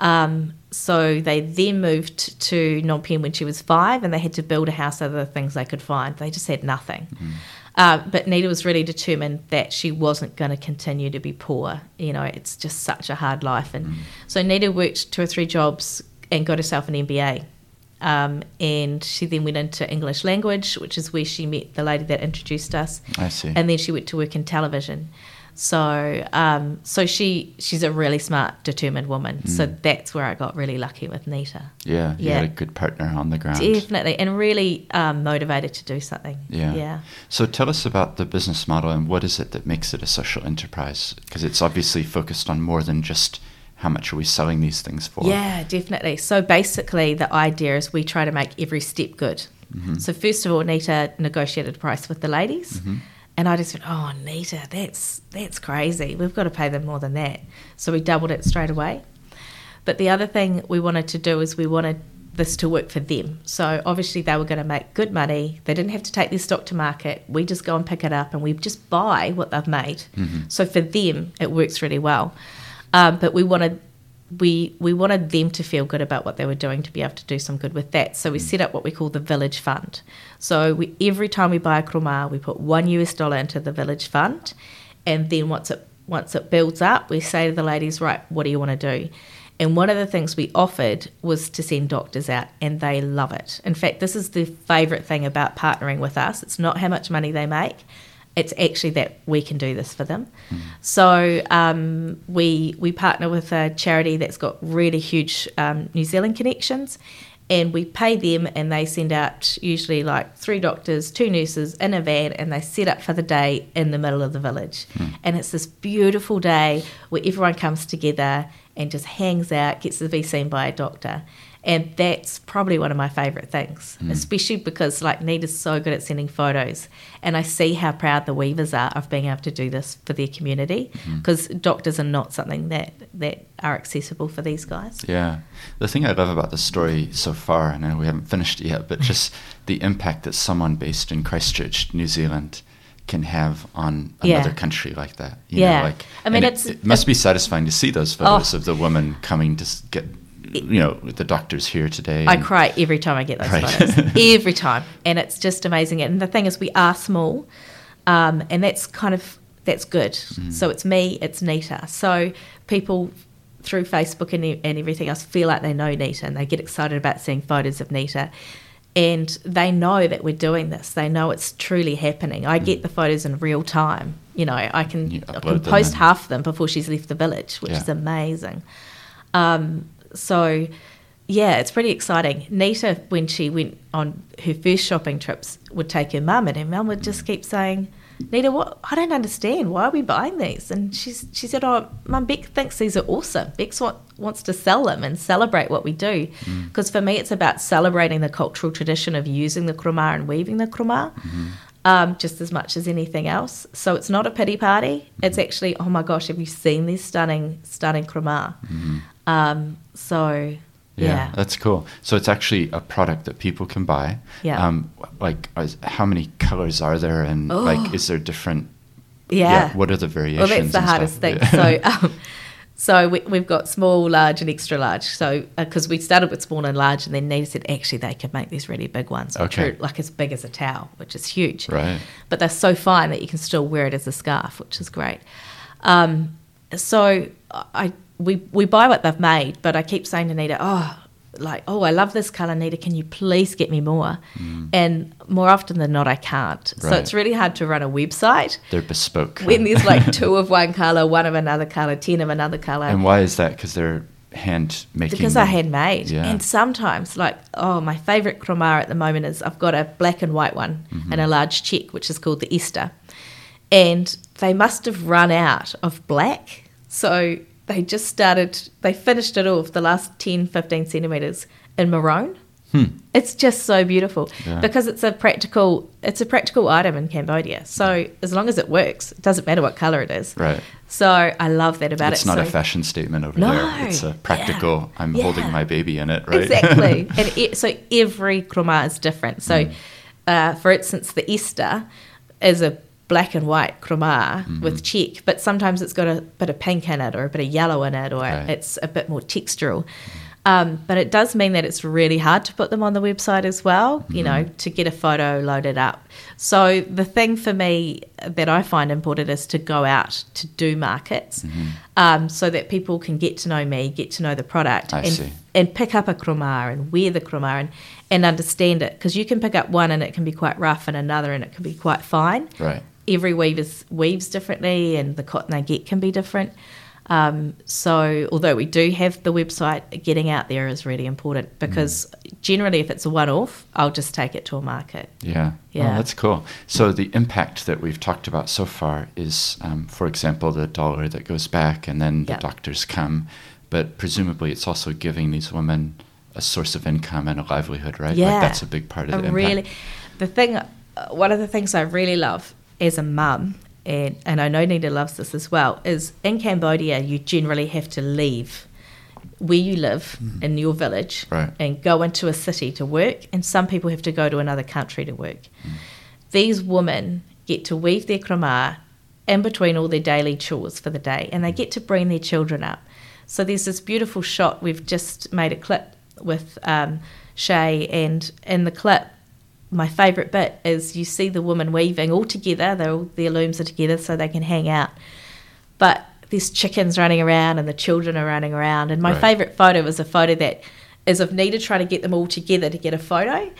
B: Um, so they then moved to Phnom Penh when she was five, and they had to build a house out of the things they could find. They just had nothing. Uh, but Nita was really determined that she wasn't going to continue to be poor. You know, it's just such a hard life. And so Nita worked two or three jobs and got herself an MBA. Um, and she then went into English language, which is where she met the lady that introduced us.
A: I see.
B: And then she went to work in television. So, um, so she she's a really smart, determined woman. So that's where I got really lucky with Nita.
A: yeah, you
B: yeah.
A: had a good partner on the ground.
B: Definitely, and really um, motivated to do something.
A: Yeah.
B: yeah.
A: So tell us about the business model and what is it that makes it a social enterprise? Because it's obviously focused on more than just how much are we selling these things for.
B: Yeah, definitely. So basically, the idea is we try to make every step good. Mm-hmm. So first of all, Nita negotiated a price with the ladies, mm-hmm. and I just went, "Oh, Nita, that's that's crazy. We've got to pay them more than that." So we doubled it straight away. But the other thing we wanted to do is we wanted this to work for them. So obviously they were going to make good money. They didn't have to take their stock to market. We just go and pick it up and we just buy what they've made. Mm-hmm. So for them, it works really well. Um, but we wanted we we wanted them to feel good about what they were doing to be able to do some good with that. So we set up what we call the village fund. So we every time we buy a krama, we put one US dollar into the village fund, and then once it once it builds up, we say to the ladies, right, what do you want to do? And one of the things we offered was to send doctors out, and they love it. In fact, this is the favourite thing about partnering with us. It's not how much money they make, it's actually that we can do this for them. So um, we we partner with a charity that's got really huge um, New Zealand connections, and we pay them, and they send out usually like three doctors, two nurses in a van, and they set up for the day in the middle of the village, and it's this beautiful day where everyone comes together and just hangs out, gets to be seen by a doctor. And that's probably one of my favourite things, hmm. especially because like Nita's so good at sending photos, and I see how proud the weavers are of being able to do this for their community. Hmm. Because doctors are not something that that are accessible for these guys.
A: Yeah. The thing I love about the story so far, and I know we haven't finished it yet, but just the impact that someone based in Christchurch, New Zealand, can have on
B: Yeah.
A: another country like that. You
B: Yeah.
A: Know, like,
B: I mean,
A: it- it, must be satisfying to see those oh. photos
B: Oh.
A: of the woman coming to get, you know, the doctors here today.
B: I cry every time I get those
A: Right.
B: photos. every time, and it's just amazing. And the thing is, we are small, um, and that's kind of that's good. So it's me, it's Nita. So people through Facebook and, and everything else feel like they know Nita, and they get excited about seeing photos of Nita. And they know that we're doing this. They know it's truly happening. I get the photos in real time. You know, I can, I can post half of them before she's left the village, which
A: Yeah.
B: is amazing. Um, so, yeah, it's pretty exciting. Nita, when she went on her first shopping trips, would take her mum, and her mum would just keep saying, Nita, what? I don't understand. Why are we buying these? And she's, she said, Oh, Mum, Beck thinks these are awesome. Beck want, wants to sell them and celebrate what we do. Mm. Because for me, it's about celebrating the cultural tradition of using the krama and weaving the krama. Mm-hmm. Um, just as much as anything else. So it's not a pity party. It's mm-hmm. actually, oh my gosh, have you seen these stunning, stunning krama? Mm-hmm. Um, so Yeah.
A: that's cool. So it's actually a product that people can buy.
B: Yeah.
A: Um, like, how many colors are there, and
B: Oh.
A: like, is there different?
B: Yeah. yeah.
A: What are the variations?
B: Well, that's the hardest
A: stuff?
B: thing.
A: Yeah.
B: So, um, so we, we've got small, large, and extra large. So, because we started with small and large, and then Nita said actually they could make these really big ones,
A: Okay.
B: are like as big as a towel, which is huge.
A: right.
B: But they're so fine that you can still wear it as a scarf, which is great. Um, so I we we buy what they've made, but I keep saying to Nita, oh. Like, oh, I love this color, Nita. Can you please get me more? And more often than not, I can't. So
A: Mm.
B: It's really hard to run a website
A: They're bespoke.
B: when there's like two of one color, one of another color, ten of another color.
A: and why is that? Because they're hand making.
B: because they're handmade.
A: Yeah.
B: And sometimes, like, oh, my favorite krama at the moment is I've got a black and white one
A: Mm-hmm.
B: and a large check, which is called the Easter. And they must have run out of black. So they just started, they finished it off the last 10, 15 centimeters in maroon.
A: Hmm.
B: It's just so beautiful
A: Yeah.
B: because it's a practical it's a practical item in Cambodia. So as long as it works, it doesn't matter what color it is.
A: Right.
B: So I love that about
A: It's
B: it.
A: It's not
B: so
A: a fashion statement over
B: No,
A: there. It's a practical. I'm
B: Yeah.
A: holding my baby in it, right?
B: Exactly. and e so every krama is different. So,
A: Mm.
B: uh, for instance, the Esther is a black and white krama
A: Mm-hmm.
B: with check, but sometimes it's got a bit of pink in it or a bit of yellow in it or
A: Right.
B: it's a bit more textural. Um, but it does mean that it's really hard to put them on the website as well, you know,
A: Mm-hmm.
B: to get a photo loaded up. So the thing for me that I find important is to go out to do markets
A: Mm-hmm.
B: um, so that people can get to know me, get to know the product,
A: I
B: and,
A: see.
B: and pick up a krama and wear the krama and, and understand it. Because you can pick up one and it can be quite rough and another and it can be quite fine.
A: Right.
B: Every weaver's weaves differently and the cotton they get can be different. Um, so, although we do have the website, getting out there is really important because generally, if it's a one off, I'll just take it to a market.
A: Yeah.
B: Yeah.
A: Oh, that's cool. So the impact that we've talked about so far is, um, for example, the dollar that goes back, and then the
B: Yeah.
A: doctors come, but presumably it's also giving these women a source of income and a livelihood, right?
B: Yeah.
A: Like that's a big part of
B: I
A: the impact.
B: really, the thing, uh, one of the things I really love as a mum, and, and I know Nita loves this as well, is in Cambodia, you generally have to leave where you live in your village.
A: Right.
B: and go into a city to work, and some people have to go to another country to work.
A: Hmm.
B: These women get to weave their krama in between all their daily chores for the day, and they get to bring their children up. So there's this beautiful shot. We've just made a clip with um, Shay, and in the clip, my favourite bit is you see the woman weaving all together. They're all, their looms are together so they can hang out. But there's chickens running around and the children are running around. And my
A: Right.
B: favourite photo is a photo that is of Nita trying to get them all together to get a photo,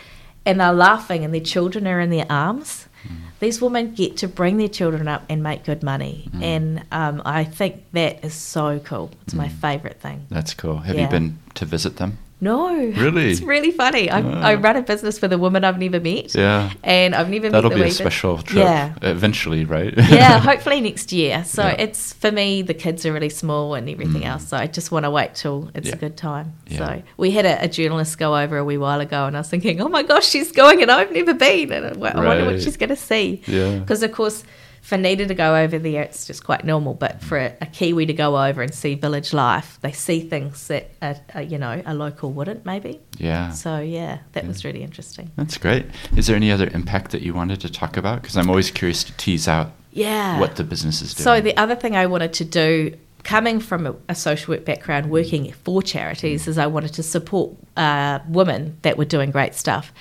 B: and they're laughing and their children are in their arms. Mm. These women get to bring their children up and make good money, mm. and um, I think that is so cool. It's my mm. favourite thing.
A: That's cool. Have you been to visit them?
B: No,
A: Really?
B: it's really funny. I, I ah. run a business with a woman I've never met,
A: Yeah.
B: and I've never
A: That'll
B: met
A: be a special trip
B: Yeah,
A: eventually, right?
B: yeah, hopefully next year. So
A: Yeah.
B: it's for me, the kids are really small and everything mm. else. So I just want to wait till it's
A: Yeah.
B: a good time.
A: Yeah.
B: So we had a, a journalist go over a wee while ago, and I was thinking, oh my gosh, she's going, and I've never been, and I, I wonder what she's going to see.
A: Yeah.
B: Because of course. For Nita to go over there, it's just quite normal. But for a, a Kiwi to go over and see village life, they see things that a, a, you know a local wouldn't maybe.
A: yeah.
B: So yeah, that
A: Yeah.
B: was really interesting.
A: That's great. Is there any other impact that you wanted to talk about? Because I'm always curious to tease out
B: Yeah.
A: what the business is doing.
B: So the other thing I wanted to do, coming from a, a social work background, working for charities, is I wanted to support uh, women that were doing great stuff.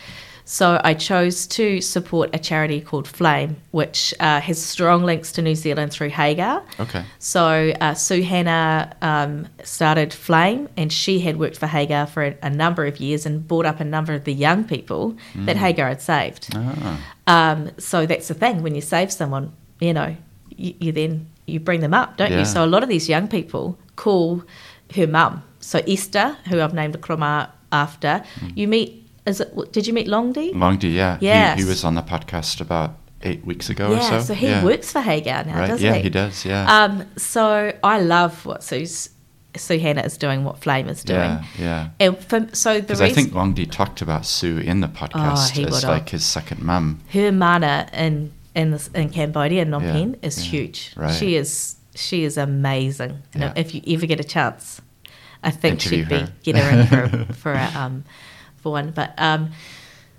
B: So I chose to support a charity called Flame, which uh, has strong links to New Zealand through Hagar.
A: okay.
B: So uh, Sue Hannah um, started Flame, and she had worked for Hagar for a, a number of years and brought up a number of the young people that Hagar had saved.
A: Ah,
B: Um, so that's the thing when you save someone, you know, you, you then you bring them up, don't
A: Yeah.
B: you? So a lot of these young people call her mum. So Esther, who I've named the Krama after,
A: Mm.
B: you meet. Is it? Did you meet Longdi?
A: Longdi, yeah.
B: Yeah.
A: He, he was on the podcast about eight weeks ago
B: yeah.
A: or so.
B: So he
A: yeah.
B: works for Hagar now,
A: right?
B: doesn't
A: yeah,
B: he?
A: Yeah, he does. Yeah.
B: Um, so I love what Sue's, Sue Hannah is doing, what Flame is doing.
A: yeah, yeah.
B: And for, so the reason
A: I think Longdi talked about Sue in the podcast
B: he
A: as like his second mum.
B: her mana in in this, in Cambodia, in Phnom
A: Yeah,
B: Penh, is
A: yeah,
B: huge.
A: right.
B: She is she is amazing. And
A: Yeah.
B: if you ever get a chance, I think
A: Interview
B: she'd be
A: her.
B: get her in for for a, um, for one. But um,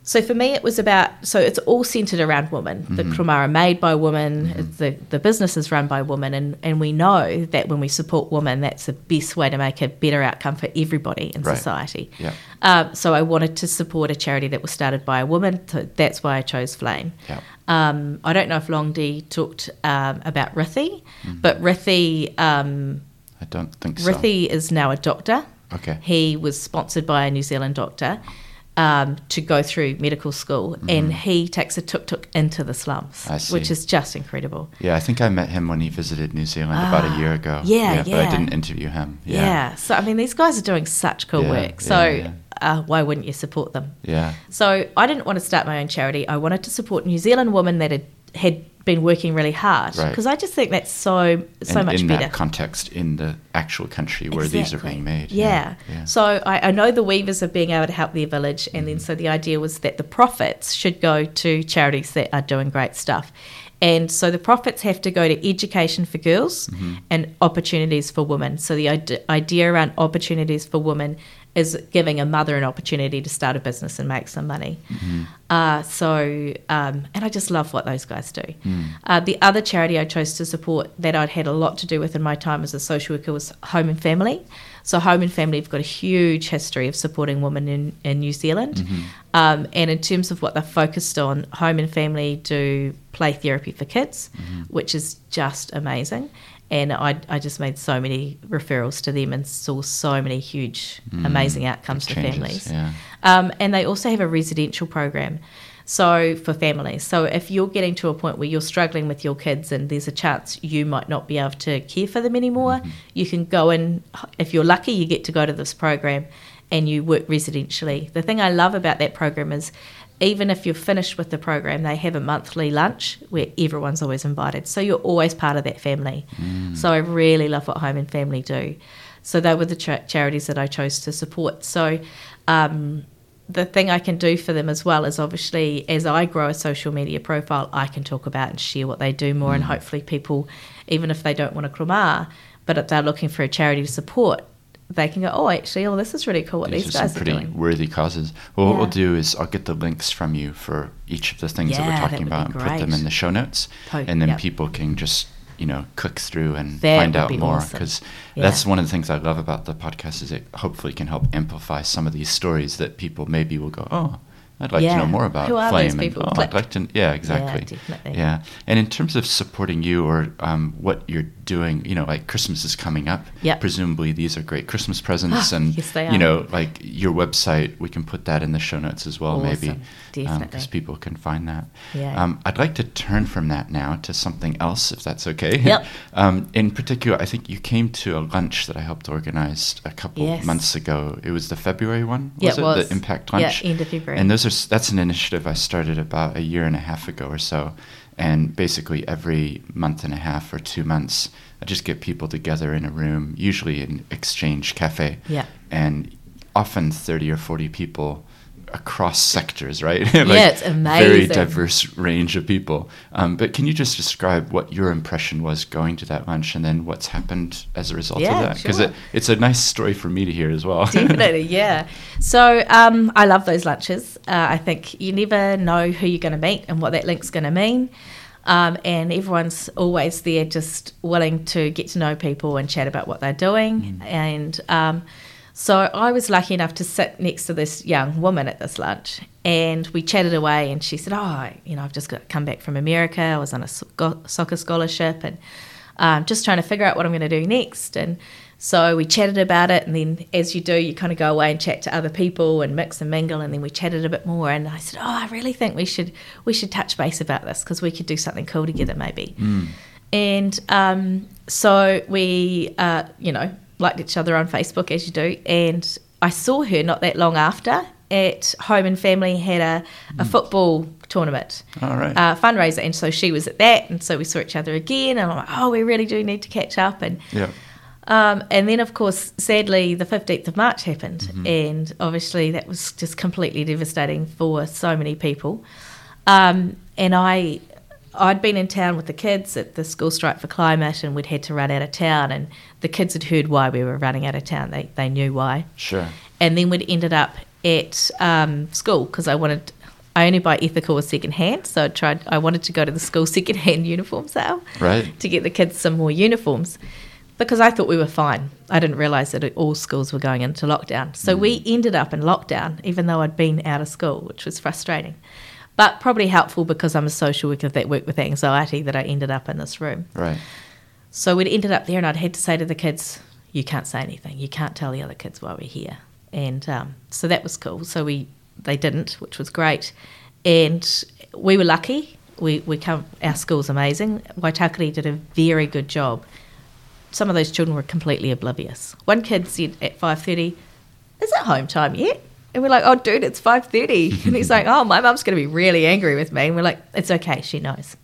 B: so for me, it was about so it's all centered around women. The
A: Mm-hmm.
B: Krumara made by women. The the business is run by women, and and we know that when we support women, that's the best way to make a better outcome for everybody in
A: Right.
B: society.
A: Yeah.
B: Um, so I wanted to support a charity that was started by a woman. So that's why I chose Flame.
A: Yeah.
B: Um, I don't know if Longdi talked um, about Rithi, but Rithi, um,
A: I don't think so.
B: Rithi is now a doctor.
A: Okay.
B: He was sponsored by a New Zealand doctor um, to go through medical school, and he takes a tuk tuk into the slums, which is just incredible.
A: Yeah, I think I met him when he visited New Zealand about a year ago.
B: Ah, yeah,
A: But I didn't interview him.
B: Yeah.
A: Yeah.
B: So I mean, these guys are doing such cool
A: Yeah,
B: work. So
A: yeah,
B: Uh, why wouldn't you support them?
A: Yeah.
B: So I didn't want to start my own charity. I wanted to support New Zealand women that had, had been working really hard
A: Right.
B: because I just think that's so so
A: and
B: much
A: in
B: better.
A: that context, in the actual country where these are being made.
B: Yeah.
A: Yeah.
B: So I, I know the weavers are being able to help their village, and
A: Mm-hmm.
B: then so the idea was that the profits should go to charities that are doing great stuff. And so the profits have to go to education for girls
A: Mm-hmm.
B: and opportunities for women. So the idea around opportunities for women is giving a mother an opportunity to start a business and make some money.
A: Mm-hmm.
B: Uh, so, um, and I just love what those guys do.
A: Mm.
B: Uh, the other charity I chose to support that I'd had a lot to do with in my time as a social worker was Home and Family. So, Home and Family have got a huge history of supporting women in, in New Zealand.
A: Mm-hmm.
B: Um, and in terms of what they're focused on, Home and Family do play therapy for kids,
A: Mm-hmm.
B: which is just amazing. And I, I just made so many referrals to them and saw so many huge, amazing outcomes for
A: Mm. Changes,
B: families.
A: Yeah.
B: Um, and they also have a residential program. So for families, so if you're getting to a point where you're struggling with your kids and there's a chance you might not be able to care for them anymore, you can go and, If you're lucky, you get to go to this program and you work residentially. The thing I love about that program is even if you're finished with the program, they have a monthly lunch where everyone's always invited. So you're always part of that family. So I really love what Home and Family do. So they were the cha- charities that I chose to support. So um, the thing I can do for them as well is obviously as I grow a social media profile, I can talk about and share what they do more, and hopefully people, even if they don't want to krama, but if they're looking for a charity to support, they can go, oh, actually, oh, this is really cool what
A: These
B: these
A: are
B: guys
A: some
B: are
A: pretty
B: doing.
A: worthy causes. Well, what we'll do is I'll get the links from you for each of the things that we're talking about and put them in the show notes,
B: To-
A: and then
B: yep.
A: people can just you know click through and
B: That
A: find out more
B: awesome.
A: because
B: Yeah.
A: that's one of the things I love about the podcast is it hopefully can help amplify some of these stories that people maybe will go oh. I'd like to know more about
B: Who are
A: Flame.
B: those people?
A: And, oh. I'd like to. Yeah, exactly.
B: definitely.
A: Yeah, and in terms of supporting you or um, what you're doing, you know, like Christmas is coming up.
B: Yep.
A: Presumably, these are great Christmas presents,
B: Ah,
A: and
B: yes, they
A: you know, like your website, we can put that in the show notes as well, maybe,
B: Awesome. Definitely.
A: because people can find that.
B: Yeah.
A: Um, I'd like to turn from that now to something else, if that's okay.
B: Yep.
A: um, in particular, I think you came to a lunch that I helped organize a couple
B: Yes.
A: months ago. It was the February one,
B: Yeah, it
A: it?
B: was.
A: The Impact
B: Yeah,
A: Lunch.
B: end of February.
A: And those are that's an initiative I started about a year and a half ago or so. And basically, every month and a half or two months, I just get people together in a room, usually in Exchange Cafe,
B: Yeah.
A: and often 30 or 40 people across sectors, right?
B: Yeah, it's amazing.
A: Very diverse range of people. Um, but can you just describe what your impression was going to that lunch and then what's happened as a result
B: Yeah,
A: of that? Because
B: sure.
A: it, it's a nice story for me to hear as well.
B: Definitely, yeah. So um, I love those lunches. Uh, I think you never know who you're going to meet and what that link's going to mean. Um, and everyone's always there just willing to get to know people and chat about what they're doing. And um, so I was lucky enough to sit next to this young woman at this lunch. And we chatted away, and she said, Oh, you know, I've just got come back from America. I was on a soccer scholarship and um, just trying to figure out what I'm going to do next. And so we chatted about it, and then as you do, you kind of go away and chat to other people and mix and mingle. And then we chatted a bit more, and I said, "Oh, I really think we should we should touch base about this because we could do something cool together, maybe." And um, so we, uh, you know, liked each other on Facebook as you do, and I saw her not that long after at Home and Family had a, a football tournament
A: All right.
B: uh, fundraiser, and so she was at that, and so we saw each other again, and I'm like, oh, we really do need to catch up, and
A: yeah.
B: um, and then of course, sadly, the 15th of March happened,
A: Mm-hmm.
B: and obviously that was just completely devastating for so many people, um, and I. I'd been in town with the kids at the school strike for climate, and we'd had to run out of town, and the kids had heard why we were running out of town. They they knew why.
A: Sure.
B: And then we'd ended up at um, school because I wanted. I only buy ethical or second hand, so I tried. I wanted to go to the school second hand uniform sale,
A: Right.
B: to get the kids some more uniforms, because I thought we were fine. I didn't realise that all schools were going into lockdown. So we ended up in lockdown, even though I'd been out of school, which was frustrating, but probably helpful because I'm a social worker that worked with anxiety that I ended up in this room.
A: Right.
B: So we'd ended up there, and I'd had to say to the kids, "You can't say anything. You can't tell the other kids why we're here." And um, so that was cool. So we they didn't, which was great, and we were lucky. We we come. Our school's amazing. Waitākiri did a very good job. Some of those children were completely oblivious. One kid said at five thirty, "Is it home time yet?" And we're like, "Oh, dude, it's 5.30. And he's like, "Oh, my mum's going to be really angry with me." And we're like, "It's okay. She knows."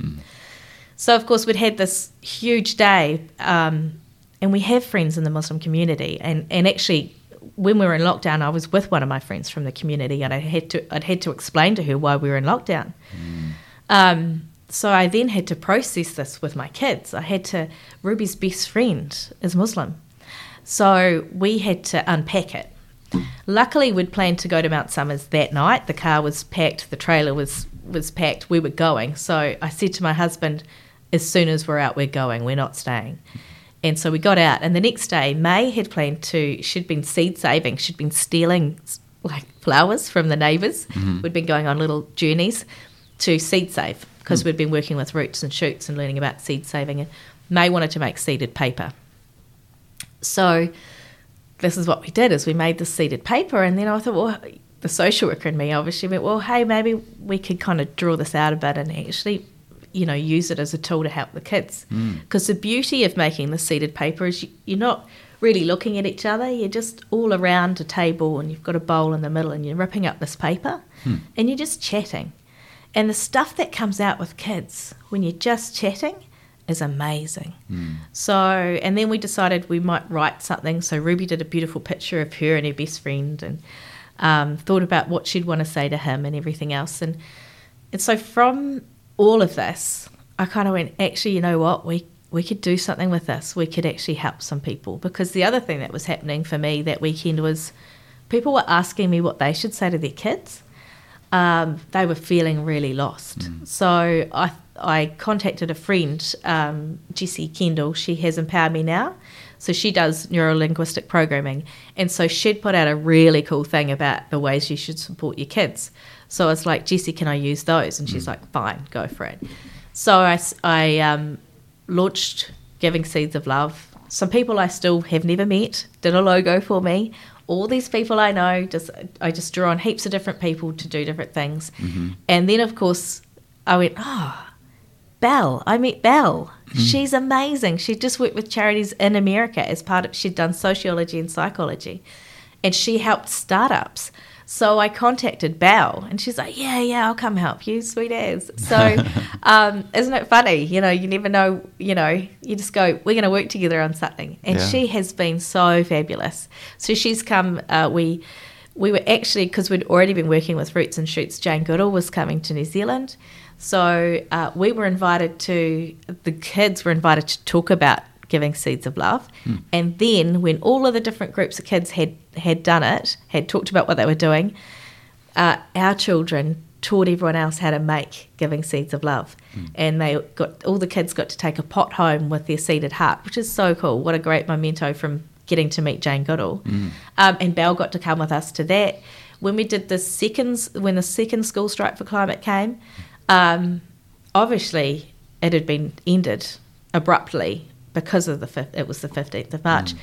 B: So, of course, we'd had this huge day, um, and we have friends in the Muslim community. And, and actually, when we were in lockdown, I was with one of my friends from the community, and I had to I'd had to explain to her why we were in lockdown. Um, so I then had to process this with my kids. I had to. Ruby's best friend is Muslim, so we had to unpack it. Luckily, we'd planned to go to Mount Somers that night. The car was packed, the trailer was was packed. We were going. So I said to my husband, as soon as we're out, we're going. We're not staying. And so we got out. And the next day, May had planned to. She'd been seed saving. She'd been stealing like flowers from the neighbours. Mm-hmm. We'd been going on little journeys to seed save because mm. we'd been working with roots and shoots and learning about seed saving. And May wanted to make seeded paper. So this is what we did is we made this seeded paper and then I thought, well, the social worker in me obviously went, well, hey, maybe we could kind of draw this out a bit and actually, you know, use it as a tool to help the kids. Hmm. Because the beauty of making the seeded paper is you, you're not really looking at each other. You're just all around a table and you've got a bowl in the middle and you're ripping up this paper hmm. and you're just chatting. And the stuff that comes out with kids when you're just chatting is amazing. So, and then we decided we might write something. So Ruby did a beautiful picture of her and her best friend, and um, thought about what she'd want to say to him and everything else. And and so from all of this, I kind of went, actually, you know what, we we could do something with this. We could actually help some people because the other thing that was happening for me that weekend was people were asking me what they should say to their kids. Um, they were feeling really lost. So I I contacted a friend, um, Jessie Kendall. She has empowered me now. So she does neuro linguistic programming. And so she'd put out a really cool thing about the ways you should support your kids. So I was like, Jessie, can I use those? And she's like, fine, go for it. So I um, launched Giving Seeds of Love. Some people I still have never met did a logo for me. All these people I know, just I just drew on heaps of different people to do different things. Mm-hmm. And then, of course, I went, oh, Belle. I met Belle. Mm-hmm. She's amazing. She just worked with charities in America as part of, she'd done sociology and psychology. And she helped startups. So I contacted Belle and she's like, yeah, yeah, I'll come help you, sweet as. So um, isn't it funny? You know, you never know, you know, you just go, we're going to work together on something. And
A: Yeah.
B: she has been so fabulous. So she's come, uh, we, we were actually, because we'd already been working with Roots and Shoots, Jane Goodall was coming to New Zealand. So uh, we were invited to, the kids were invited to talk about giving seeds of love. And then when all of the different groups of kids had, had done it, had talked about what they were doing, uh, our children taught everyone else how to make giving seeds of love. And they got, all the kids got to take a pot home with their seeded heart, which is so cool. What a great memento from getting to meet Jane Goodall. Um, and Belle got to come with us to that. When we did the second, when the second school strike for climate came, um, obviously it had been ended abruptly because of the fif- it was the 15th of March. Mm.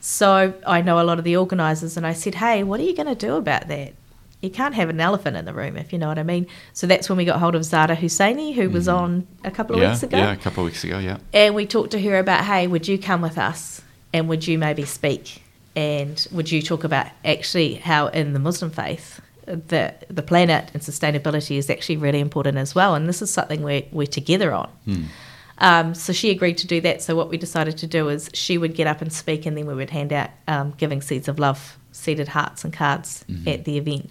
B: So I know a lot of the organisers, and I said, "Hey, what are you going to do about that? You can't have an elephant in the room, if you know what I mean." So that's when we got hold of Zara Husseini, who was mm. on a couple of
A: yeah,
B: weeks ago,
A: yeah, a couple of weeks ago, yeah.
B: and we talked to her about, "Hey, would you come with us, and would you maybe speak, and would you talk about actually how in the Muslim faith." The, the planet and sustainability is actually really important as well, and this is something we're, we're together on. Hmm. Um, so she agreed to do that. So what we decided to do is she would get up and speak, and then we would hand out um, giving seeds of love, seeded hearts and cards at the event.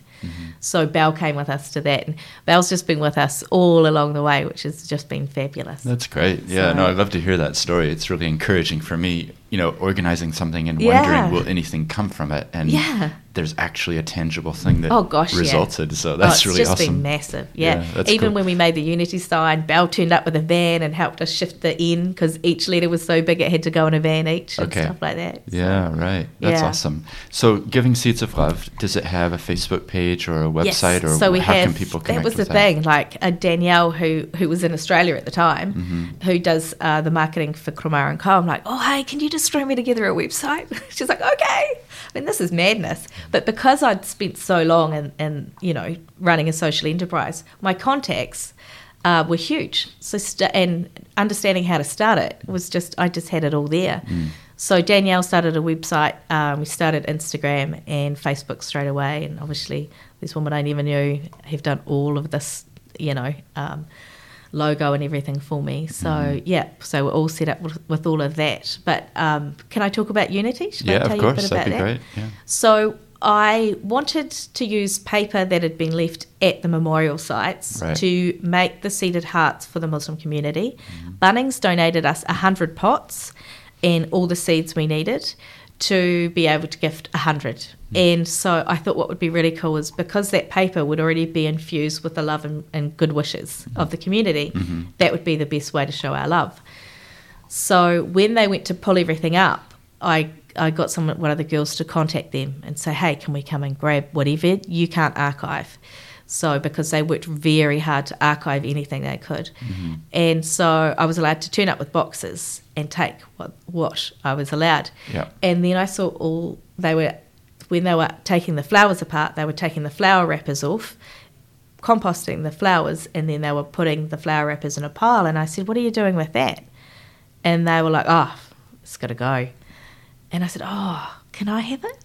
B: So Belle came with us to that, and Belle's just been with us all along the way, which has just been fabulous.
A: That's great. Yeah,
B: So-
A: no, I'd love to hear that story. It's really encouraging for me, you know, organizing something and
B: Yeah.
A: wondering will anything come from it and
B: Yeah.
A: there's actually a tangible thing that
B: Oh gosh, yeah.
A: resulted. So
B: Oh,
A: that's
B: it's
A: really
B: just
A: awesome.
B: been massive. Yeah,
A: Yeah,
B: even
A: cool.
B: when we made the Unity sign, Belle turned up with a van and helped us shift the N because each letter was so big it had to go in a van each and
A: Okay.
B: stuff like that. So-
A: Yeah, right. That's
B: Yeah.
A: awesome. So, Giving Seeds of Love, does it have a Facebook page or a website, or
B: so we
A: how
B: have,
A: can people connect
B: That was the
A: with
B: thing. Like uh, Danielle, who who was in Australia at the time,
A: Mm-hmm.
B: who does uh, the marketing for Krama and Co. I'm like, oh hey, can you just string me together a website? She's like, okay. I mean, this is madness. But because I'd spent so long and and you know running a social enterprise, my contacts. Uh, were huge. So st- and understanding how to start it was just I just had it all there.
A: Mm.
B: So Danielle started a website. Um, we started Instagram and Facebook straight away, and obviously this woman I never knew have done all of this, you know, um, logo and everything for me. So
A: Mm-hmm.
B: yeah, so we're all set up with, with all of that. But um, can I talk about Unity? Should I
A: Yeah,
B: tell
A: of
B: you a
A: course.
B: bit
A: That'd
B: about
A: be
B: that?
A: great. Yeah.
B: So I wanted to use paper that had been left at the memorial sites
A: Right.
B: to make the seeded hearts for the Muslim community. Bunnings donated us 100 pots and all the seeds we needed to be able to gift 100. Hmm. And so I thought what would be really cool is because that paper would already be infused with the love and, and good wishes hmm. of the community, mm-hmm. that would be the best way to show our love. So when they went to pull everything up, I I got some one of the girls to contact them and say, "Hey, can we come and grab whatever you can't archive?" So because they worked very hard to archive anything they could, mm-hmm. and so I was allowed to turn up with boxes and take what what I was allowed.
A: Yeah.
B: And then I saw all they were when they were taking the flowers apart, they were taking the flower wrappers off, composting the flowers, and then they were putting the flower wrappers in a pile. And I said, "What are you doing with that?" And they were like, "Oh, it's got to go." And I said, "Oh, can I have it?"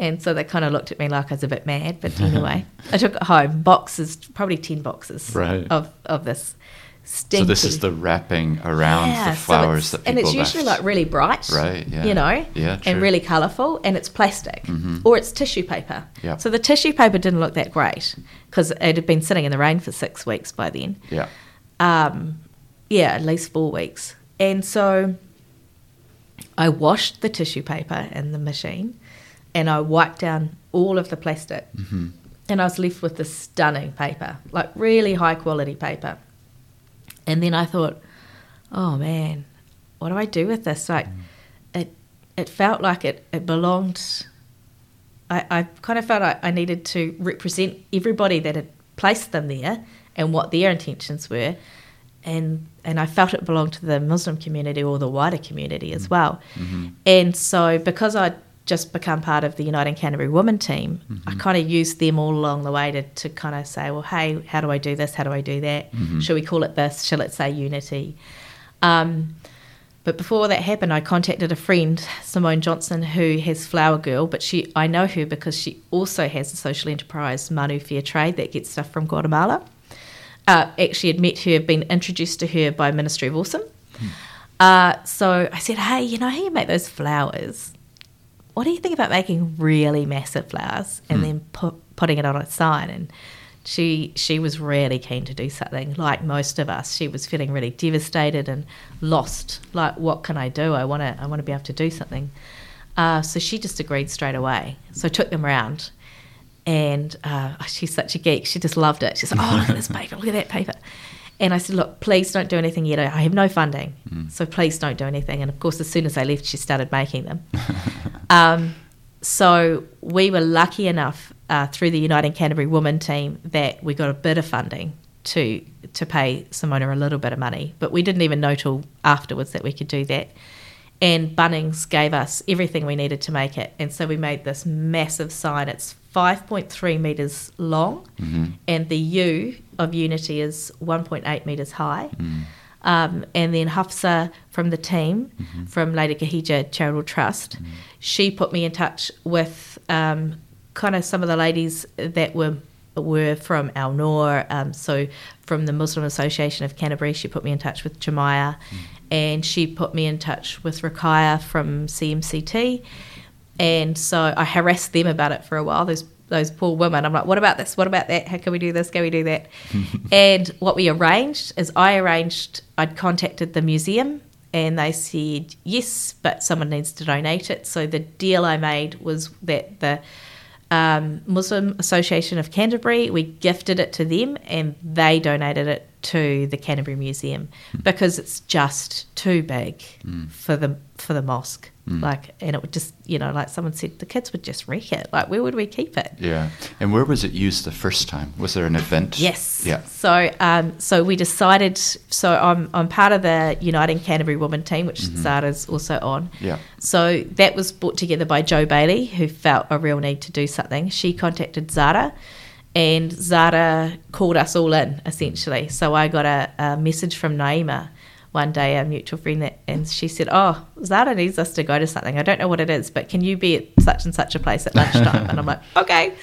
B: And so they kind of looked at me like I was a bit mad, but anyway, I took it home, boxes, probably ten boxes
A: Right.
B: of of this.
A: So this is the wrapping around
B: Yeah,
A: the flowers
B: it's-
A: that people
B: and it's usually
A: left.
B: like really bright,
A: Right, yeah.
B: You know,
A: Yeah, true.
B: and really colourful, and it's plastic
A: Mhm.
B: or it's tissue paper.
A: Yeah.
B: So the tissue paper didn't look that great because it had been sitting in the rain for six weeks by then.
A: yeah.
B: Um, yeah, at least four weeks. And so I washed the tissue paper in the machine, and I wiped down all of the plastic,
A: hmm
B: and I was left with this stunning paper, like really high quality paper. And then I thought, oh man, what do I do with this? Like, it it felt like it it belonged. I, I kind of felt I, I needed to represent everybody that had placed them there and what their intentions were, and and I felt it belonged to the Muslim community or the wider community as well.
A: hmm
B: And so, because I'd just become part of the Uniting Canterbury Women team, I kind of used them all along the way to, to kind of say, well, hey, how do I do this? How do I do that?
A: Mhm.
B: Shall we call it this? Shall it say unity? Um, but before that happened, I contacted a friend, Simone Johnson, who has Flower Girl, but she I know her because she also has a social enterprise, Manu Fair Trade, that gets stuff from Guatemala. Uh, actually, had met her, been introduced to her by Ministry of Awesome. Uh, so I said, hey, you know how you make those flowers? What do you think about making really massive flowers and
A: Hmm.
B: then put, putting it on a sign? And she she was really keen to do something. Like most of us, she was feeling really devastated and lost. Like, what can I do? I want to I want to be able to do something. Uh, so she just agreed straight away. So I took them around, and uh, she's such a geek. She just loved it. She's like, "Oh, look at this paper! Look at that paper!" And I said, "Look, please don't do anything yet. I have no funding, so please don't do anything." And of course, as soon as I left, she started making them. Um, so we were lucky enough uh, through the Uniting Canterbury Women team that we got a bit of funding to to pay Simona a little bit of money, but we didn't even know till afterwards that we could do that. And Bunnings gave us everything we needed to make it, and so we made this massive sign. It's 5.3 meters long,
A: hmm
B: and the U of Unity is 1.8 meters high.
A: Mm.
B: Um, and then Hafsa from the team
A: Mm-hmm.
B: from Lady Khadija Charitable Trust, she put me in touch with um, kind of some of the ladies that were were from Al Noor. Um, so from the Muslim Association of Canterbury, she put me in touch with Jamaya, and she put me in touch with Rakaya from CMCT. And so I harassed them about it for a while. Those those poor women. I'm like, what about this? What about that? How can we do this? Can we do that? and what we arranged is I arranged, I'd contacted the museum and they said yes, but someone needs to donate it. So the deal I made was that the um, Muslim Association of Canterbury, we gifted it to them and they donated it to the Canterbury Museum because it's just too big mm. for the for the mosque. Mm. Like, and it would just, you know, like someone said, the kids would just wreck it. Like, where would we keep it?
A: Yeah. And where was it used the first time? Was there an event?
B: Yes.
A: Yeah.
B: So, um, so we decided. So I'm I'm part of the Uniting Canterbury Women team, which mm-hmm. Zara's also on.
A: Yeah.
B: So that was brought together by Jo Bailey, who felt a real need to do something. She contacted Zara and Zara called us all in essentially. So I got a, a message from Naima one day, a mutual friend, that, and she said, "Oh, Zara needs us to go to something. I don't know what it is, but can you be at such and such a place at lunchtime?" and I'm like, "Okay."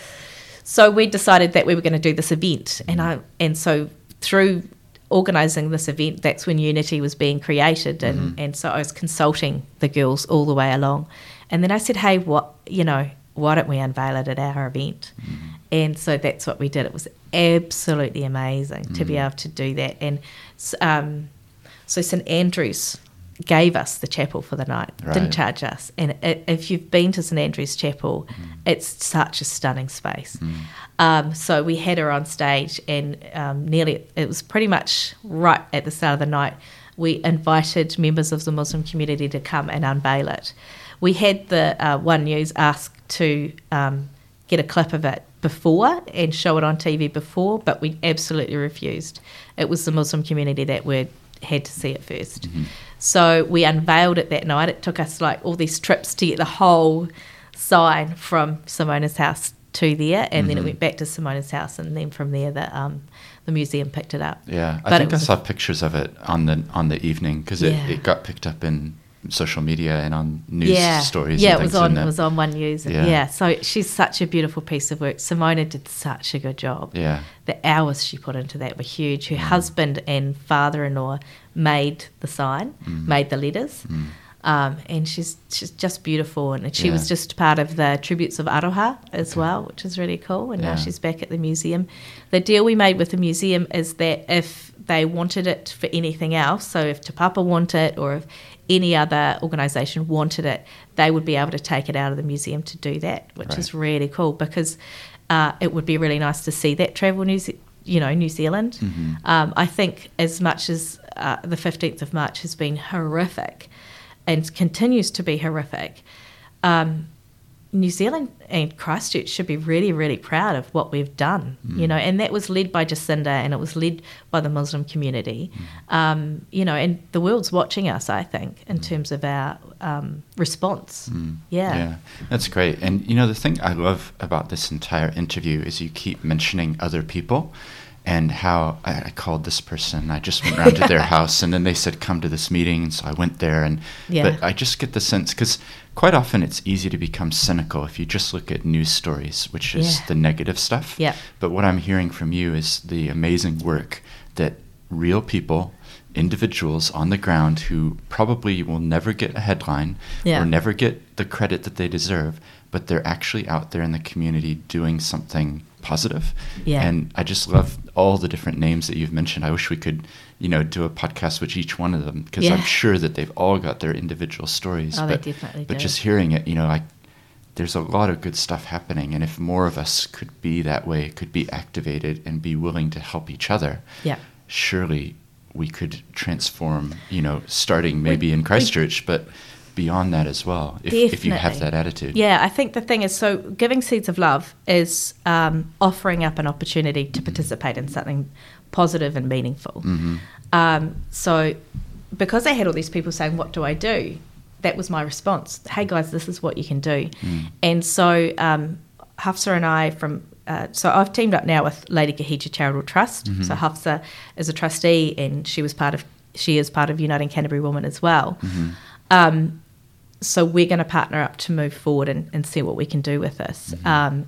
B: So we decided that we were going to do this event, and I and so through organising this event, that's when Unity was being created, and mm-hmm. and so I was consulting the girls all the way along, and then I said, "Hey, what you know." Why don't we unveil it at our event? Mm-hmm. And so that's what we did. It was absolutely amazing mm-hmm. to be mm. able to do that. And um, so St Andrews gave us the chapel for the night, right. didn't charge us. And it, if you've been to St Andrews Chapel, mm. it's such a stunning space. Mm. Um, so we had her on stage, and um, nearly it was pretty much right at the start of the night. We invited members of the Muslim community to come and unveil it. We had the uh, One News ask to um, get a clip of it before and show it on TV before, but we absolutely refused. It was the Muslim community that were had to see it 1st mm-hmm. So we unveiled it that night. It took us like all these trips to get the whole sign from Simona's house to there, and mm-hmm. then it mm-hmm. went back to Simona's house, and then from there the um, the museum picked it up.
A: Yeah, I but think I saw pictures of it on the on the evening because it, yeah. it got picked up in social media and on news
B: yeah.
A: stories.
B: Yeah, it was on it was on One News. Yeah. yeah. so she's such a beautiful piece of work. Simona did such a good job.
A: Yeah,
B: the hours she put into that were huge. Her mm. husband and father-in-law made the sign, mm. made the letters. Mm. Um, and she's she's just beautiful, and she yeah. was just part of the tributes of Aroha as well, which is really cool. And yeah. now she's back at the museum. The deal we made with the museum is that if they wanted it for anything else, so if Te Papa wanted it, or if any other organisation wanted it, they would be able to take it out of the museum to do that, which right. is really cool because uh, it would be really nice to see that travel New, Ze- you know, New Zealand. Mm-hmm. Um, I think as much as uh, the 15th of March has been horrific and continues to be horrific, um, New Zealand and Christchurch should be really, really proud of what we've done, mm. you know, and that was led by Jacinda and it was led by the Muslim community, mm. um, you know, and the world's watching us, I think, in mm. terms of our um, response. Mm. Yeah.
A: Yeah, that's great. And, you know, the thing I love about this entire interview is you keep mentioning other people and how I, I, called this person. I just went around to their house, and then they said, "Come to this meeting." And so I went there, and yeah. but I just get the sense because quite often it's easy to become cynical if you just look at news stories, which is yeah. the negative stuff.
B: Yeah.
A: But what I'm hearing from you is the amazing work that real people. Individuals on the ground who probably will never get a headline yeah. or never get the credit that they deserve, but they're actually out there in the community doing something positive.
B: Yeah.
A: And I just love all the different names that you've mentioned. I wish we could, you know, do a podcast with each one of them because yeah. I'm sure that they've all got their individual stories.
B: Oh,
A: but,
B: they definitely
A: But
B: do.
A: just hearing it, you know, like there's a lot of good stuff happening. And if more of us could be that way, could be activated and be willing to help each other,
B: yeah.
A: surely we could transform, you know, starting maybe we, in Christchurch, we, but beyond that as well if, if you have that attitude
B: yeah i think the thing is so giving seeds of love is um, offering up an opportunity to mm-hmm. participate in something positive and meaningful mm-hmm. um, so because i had all these people saying what do i do that was my response hey guys this is what you can do mm. and so um, hafsa and i from uh, so I've teamed up now with Lady Khadija Charitable Trust. Mm-hmm. So Hafsa is a trustee, and she was part of she is part of Uniting Canterbury Women as well. Mm-hmm. Um, so we're going to partner up to move forward and, and see what we can do with this. Mm-hmm. Um,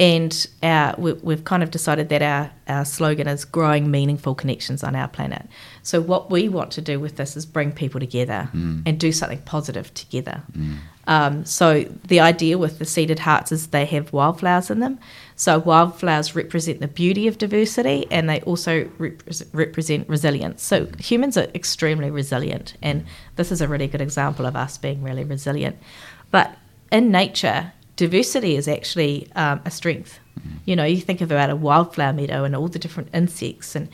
B: And our, we, we've kind of decided that our, our slogan is growing meaningful connections on our planet. So, what we want to do with this is bring people together mm. and do something positive together. Mm. Um, so, the idea with the seeded hearts is they have wildflowers in them. So, wildflowers represent the beauty of diversity and they also repre- represent resilience. So, mm. humans are extremely resilient, and this is a really good example of us being really resilient. But in nature, diversity is actually um, a strength. You know, you think about a wildflower meadow and all the different insects and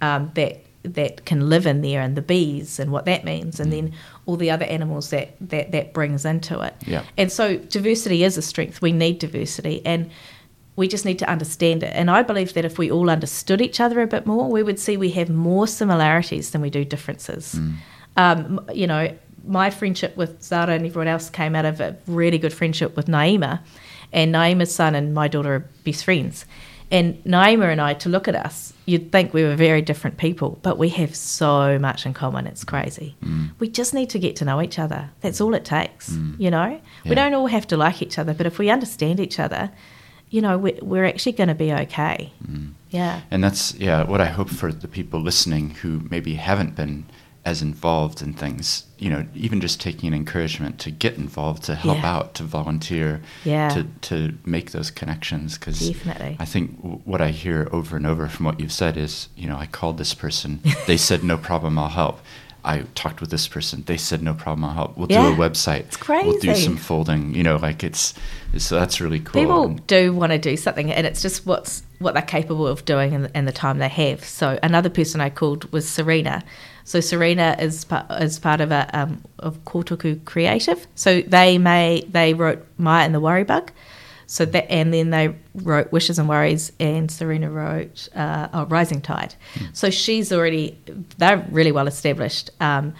B: um, that that can live in there, and the bees and what that means, and then all the other animals that that that brings into it.
A: Yeah.
B: And so, diversity is a strength. We need diversity, and we just need to understand it. And I believe that if we all understood each other a bit more, we would see we have more similarities than we do differences. Um, you know, my friendship with Zara and everyone else came out of a really good friendship with Naima. And Naima's son and my daughter are best friends. And Naima and I, to look at us, you'd think we were very different people, but we have so much in common. It's crazy. Mm. We just need to get to know each other. That's all it takes, mm. you know?
A: Yeah.
B: We don't all have to like each other, but if we understand each other, you know, we're, we're actually going to be okay. Mm. Yeah.
A: And that's yeah what I hope for the people listening who maybe haven't been as involved in things. You know, even just taking an encouragement to get involved, to help
B: Yeah.
A: out, to volunteer,
B: Yeah.
A: to to make those connections. Because I think w- what I hear over and over from what you've said is, you know, I called this person, they said no problem, I'll help. I talked with this person. They said no problem. I'll help. We'll do a website.
B: It's
A: We'll do some folding. You know, like it's, it's so that's really cool.
B: People
A: And-
B: do want to do something, and it's just what's what they're capable of doing and, and the time they have. So another person I called was Serena. So Serena is part, is part of a um, of Kotuku Creative. So they may they wrote Maia and the Worry Bug. So that and then they wrote Wishes and Worries, and Serena wrote uh, oh, Rising Tide. So she's already they're really well established um,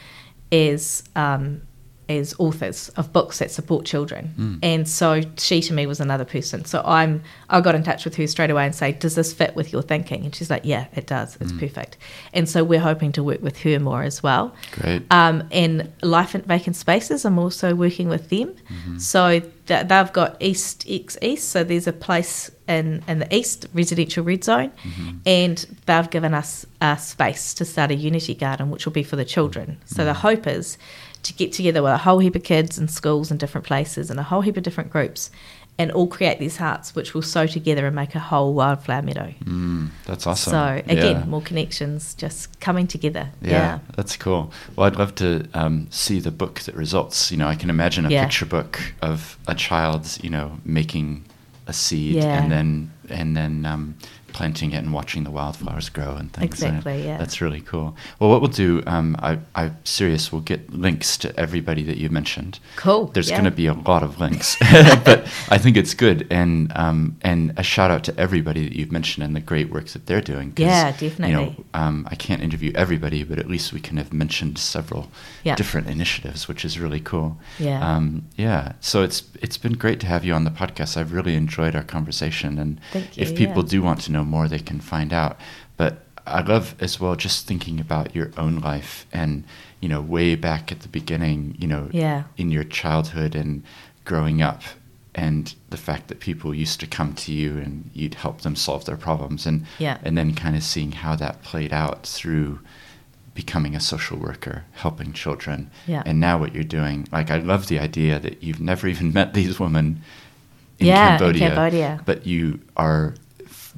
B: as um, as authors of books that support children. Hmm. And so she to me was another person. So I'm I got in touch with her straight away and say, Does this fit with your thinking? And she's like, Yeah, it does. It's hmm. perfect. And so we're hoping to work with her more as well.
A: Great.
B: Um, and Life in Vacant Spaces, I'm also working with them. Mm-hmm. So th- they've got East X East. So there's a place in, in the East residential red zone, mm-hmm. and they've given us a space to start a Unity Garden, which will be for the children. So the mm. hope is to get together with a whole heap of kids and schools and different places and a whole heap of different groups. And all create these hearts, which will sew together and make a whole wildflower meadow.
A: Mm, that's awesome.
B: So again,
A: Yeah.
B: more connections, just coming together.
A: Yeah,
B: yeah.
A: that's cool. Well, I'd love to um, see the book that results. You know, I can imagine a
B: Yeah.
A: picture book of a child, you know, making a seed and then and then um, planting it and watching the wildflowers grow and things.
B: Exactly, yeah.
A: That's really cool. Well, what we'll do, um, I, I'm serious. We'll get links to everybody that you mentioned.
B: Cool.
A: There's
B: yeah.
A: going to be a lot of links, but I think it's good. And um, and a shout out to everybody that you've mentioned and the great work that they're doing.
B: Yeah, definitely.
A: You know, um, I can't interview everybody, but at least we can have mentioned several
B: Yeah.
A: different initiatives, which is really cool.
B: Yeah.
A: Um, yeah. So it's it's been great to have you on the podcast. I've really enjoyed our conversation, and
B: Thank
A: if people
B: yeah.
A: do want to know more, they can find out. But I love as well just thinking about your own life and you know way back at the beginning, you know,
B: Yeah.
A: in your childhood and growing up and the fact that people used to come to you and you'd help them solve their problems and
B: Yeah.
A: and then kind of seeing how that played out through becoming a social worker helping children
B: Yeah.
A: and now what you're doing like i love the idea that you've never even met these women in
B: Yeah, in
A: cambodia,
B: Cambodia.
A: but you are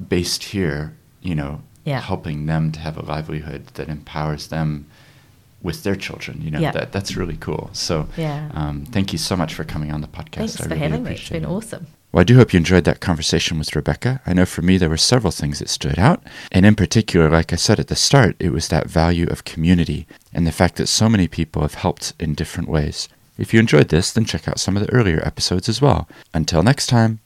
A: based here you know
B: Yeah.
A: helping them to have a livelihood that empowers them with their children you know
B: Yeah.
A: that that's really cool so
B: Yeah.
A: um, thank you so much for coming on the podcast
B: Thanks
A: I
B: for
A: really
B: having me. It's been
A: it.
B: awesome.
A: Well, I do hope you enjoyed that conversation with Rebecca. I know for me, there were several things that stood out. And in particular, like I said at the start, it was that value of community and the fact that so many people have helped in different ways. If you enjoyed this, then check out some of the earlier episodes as well. Until next time.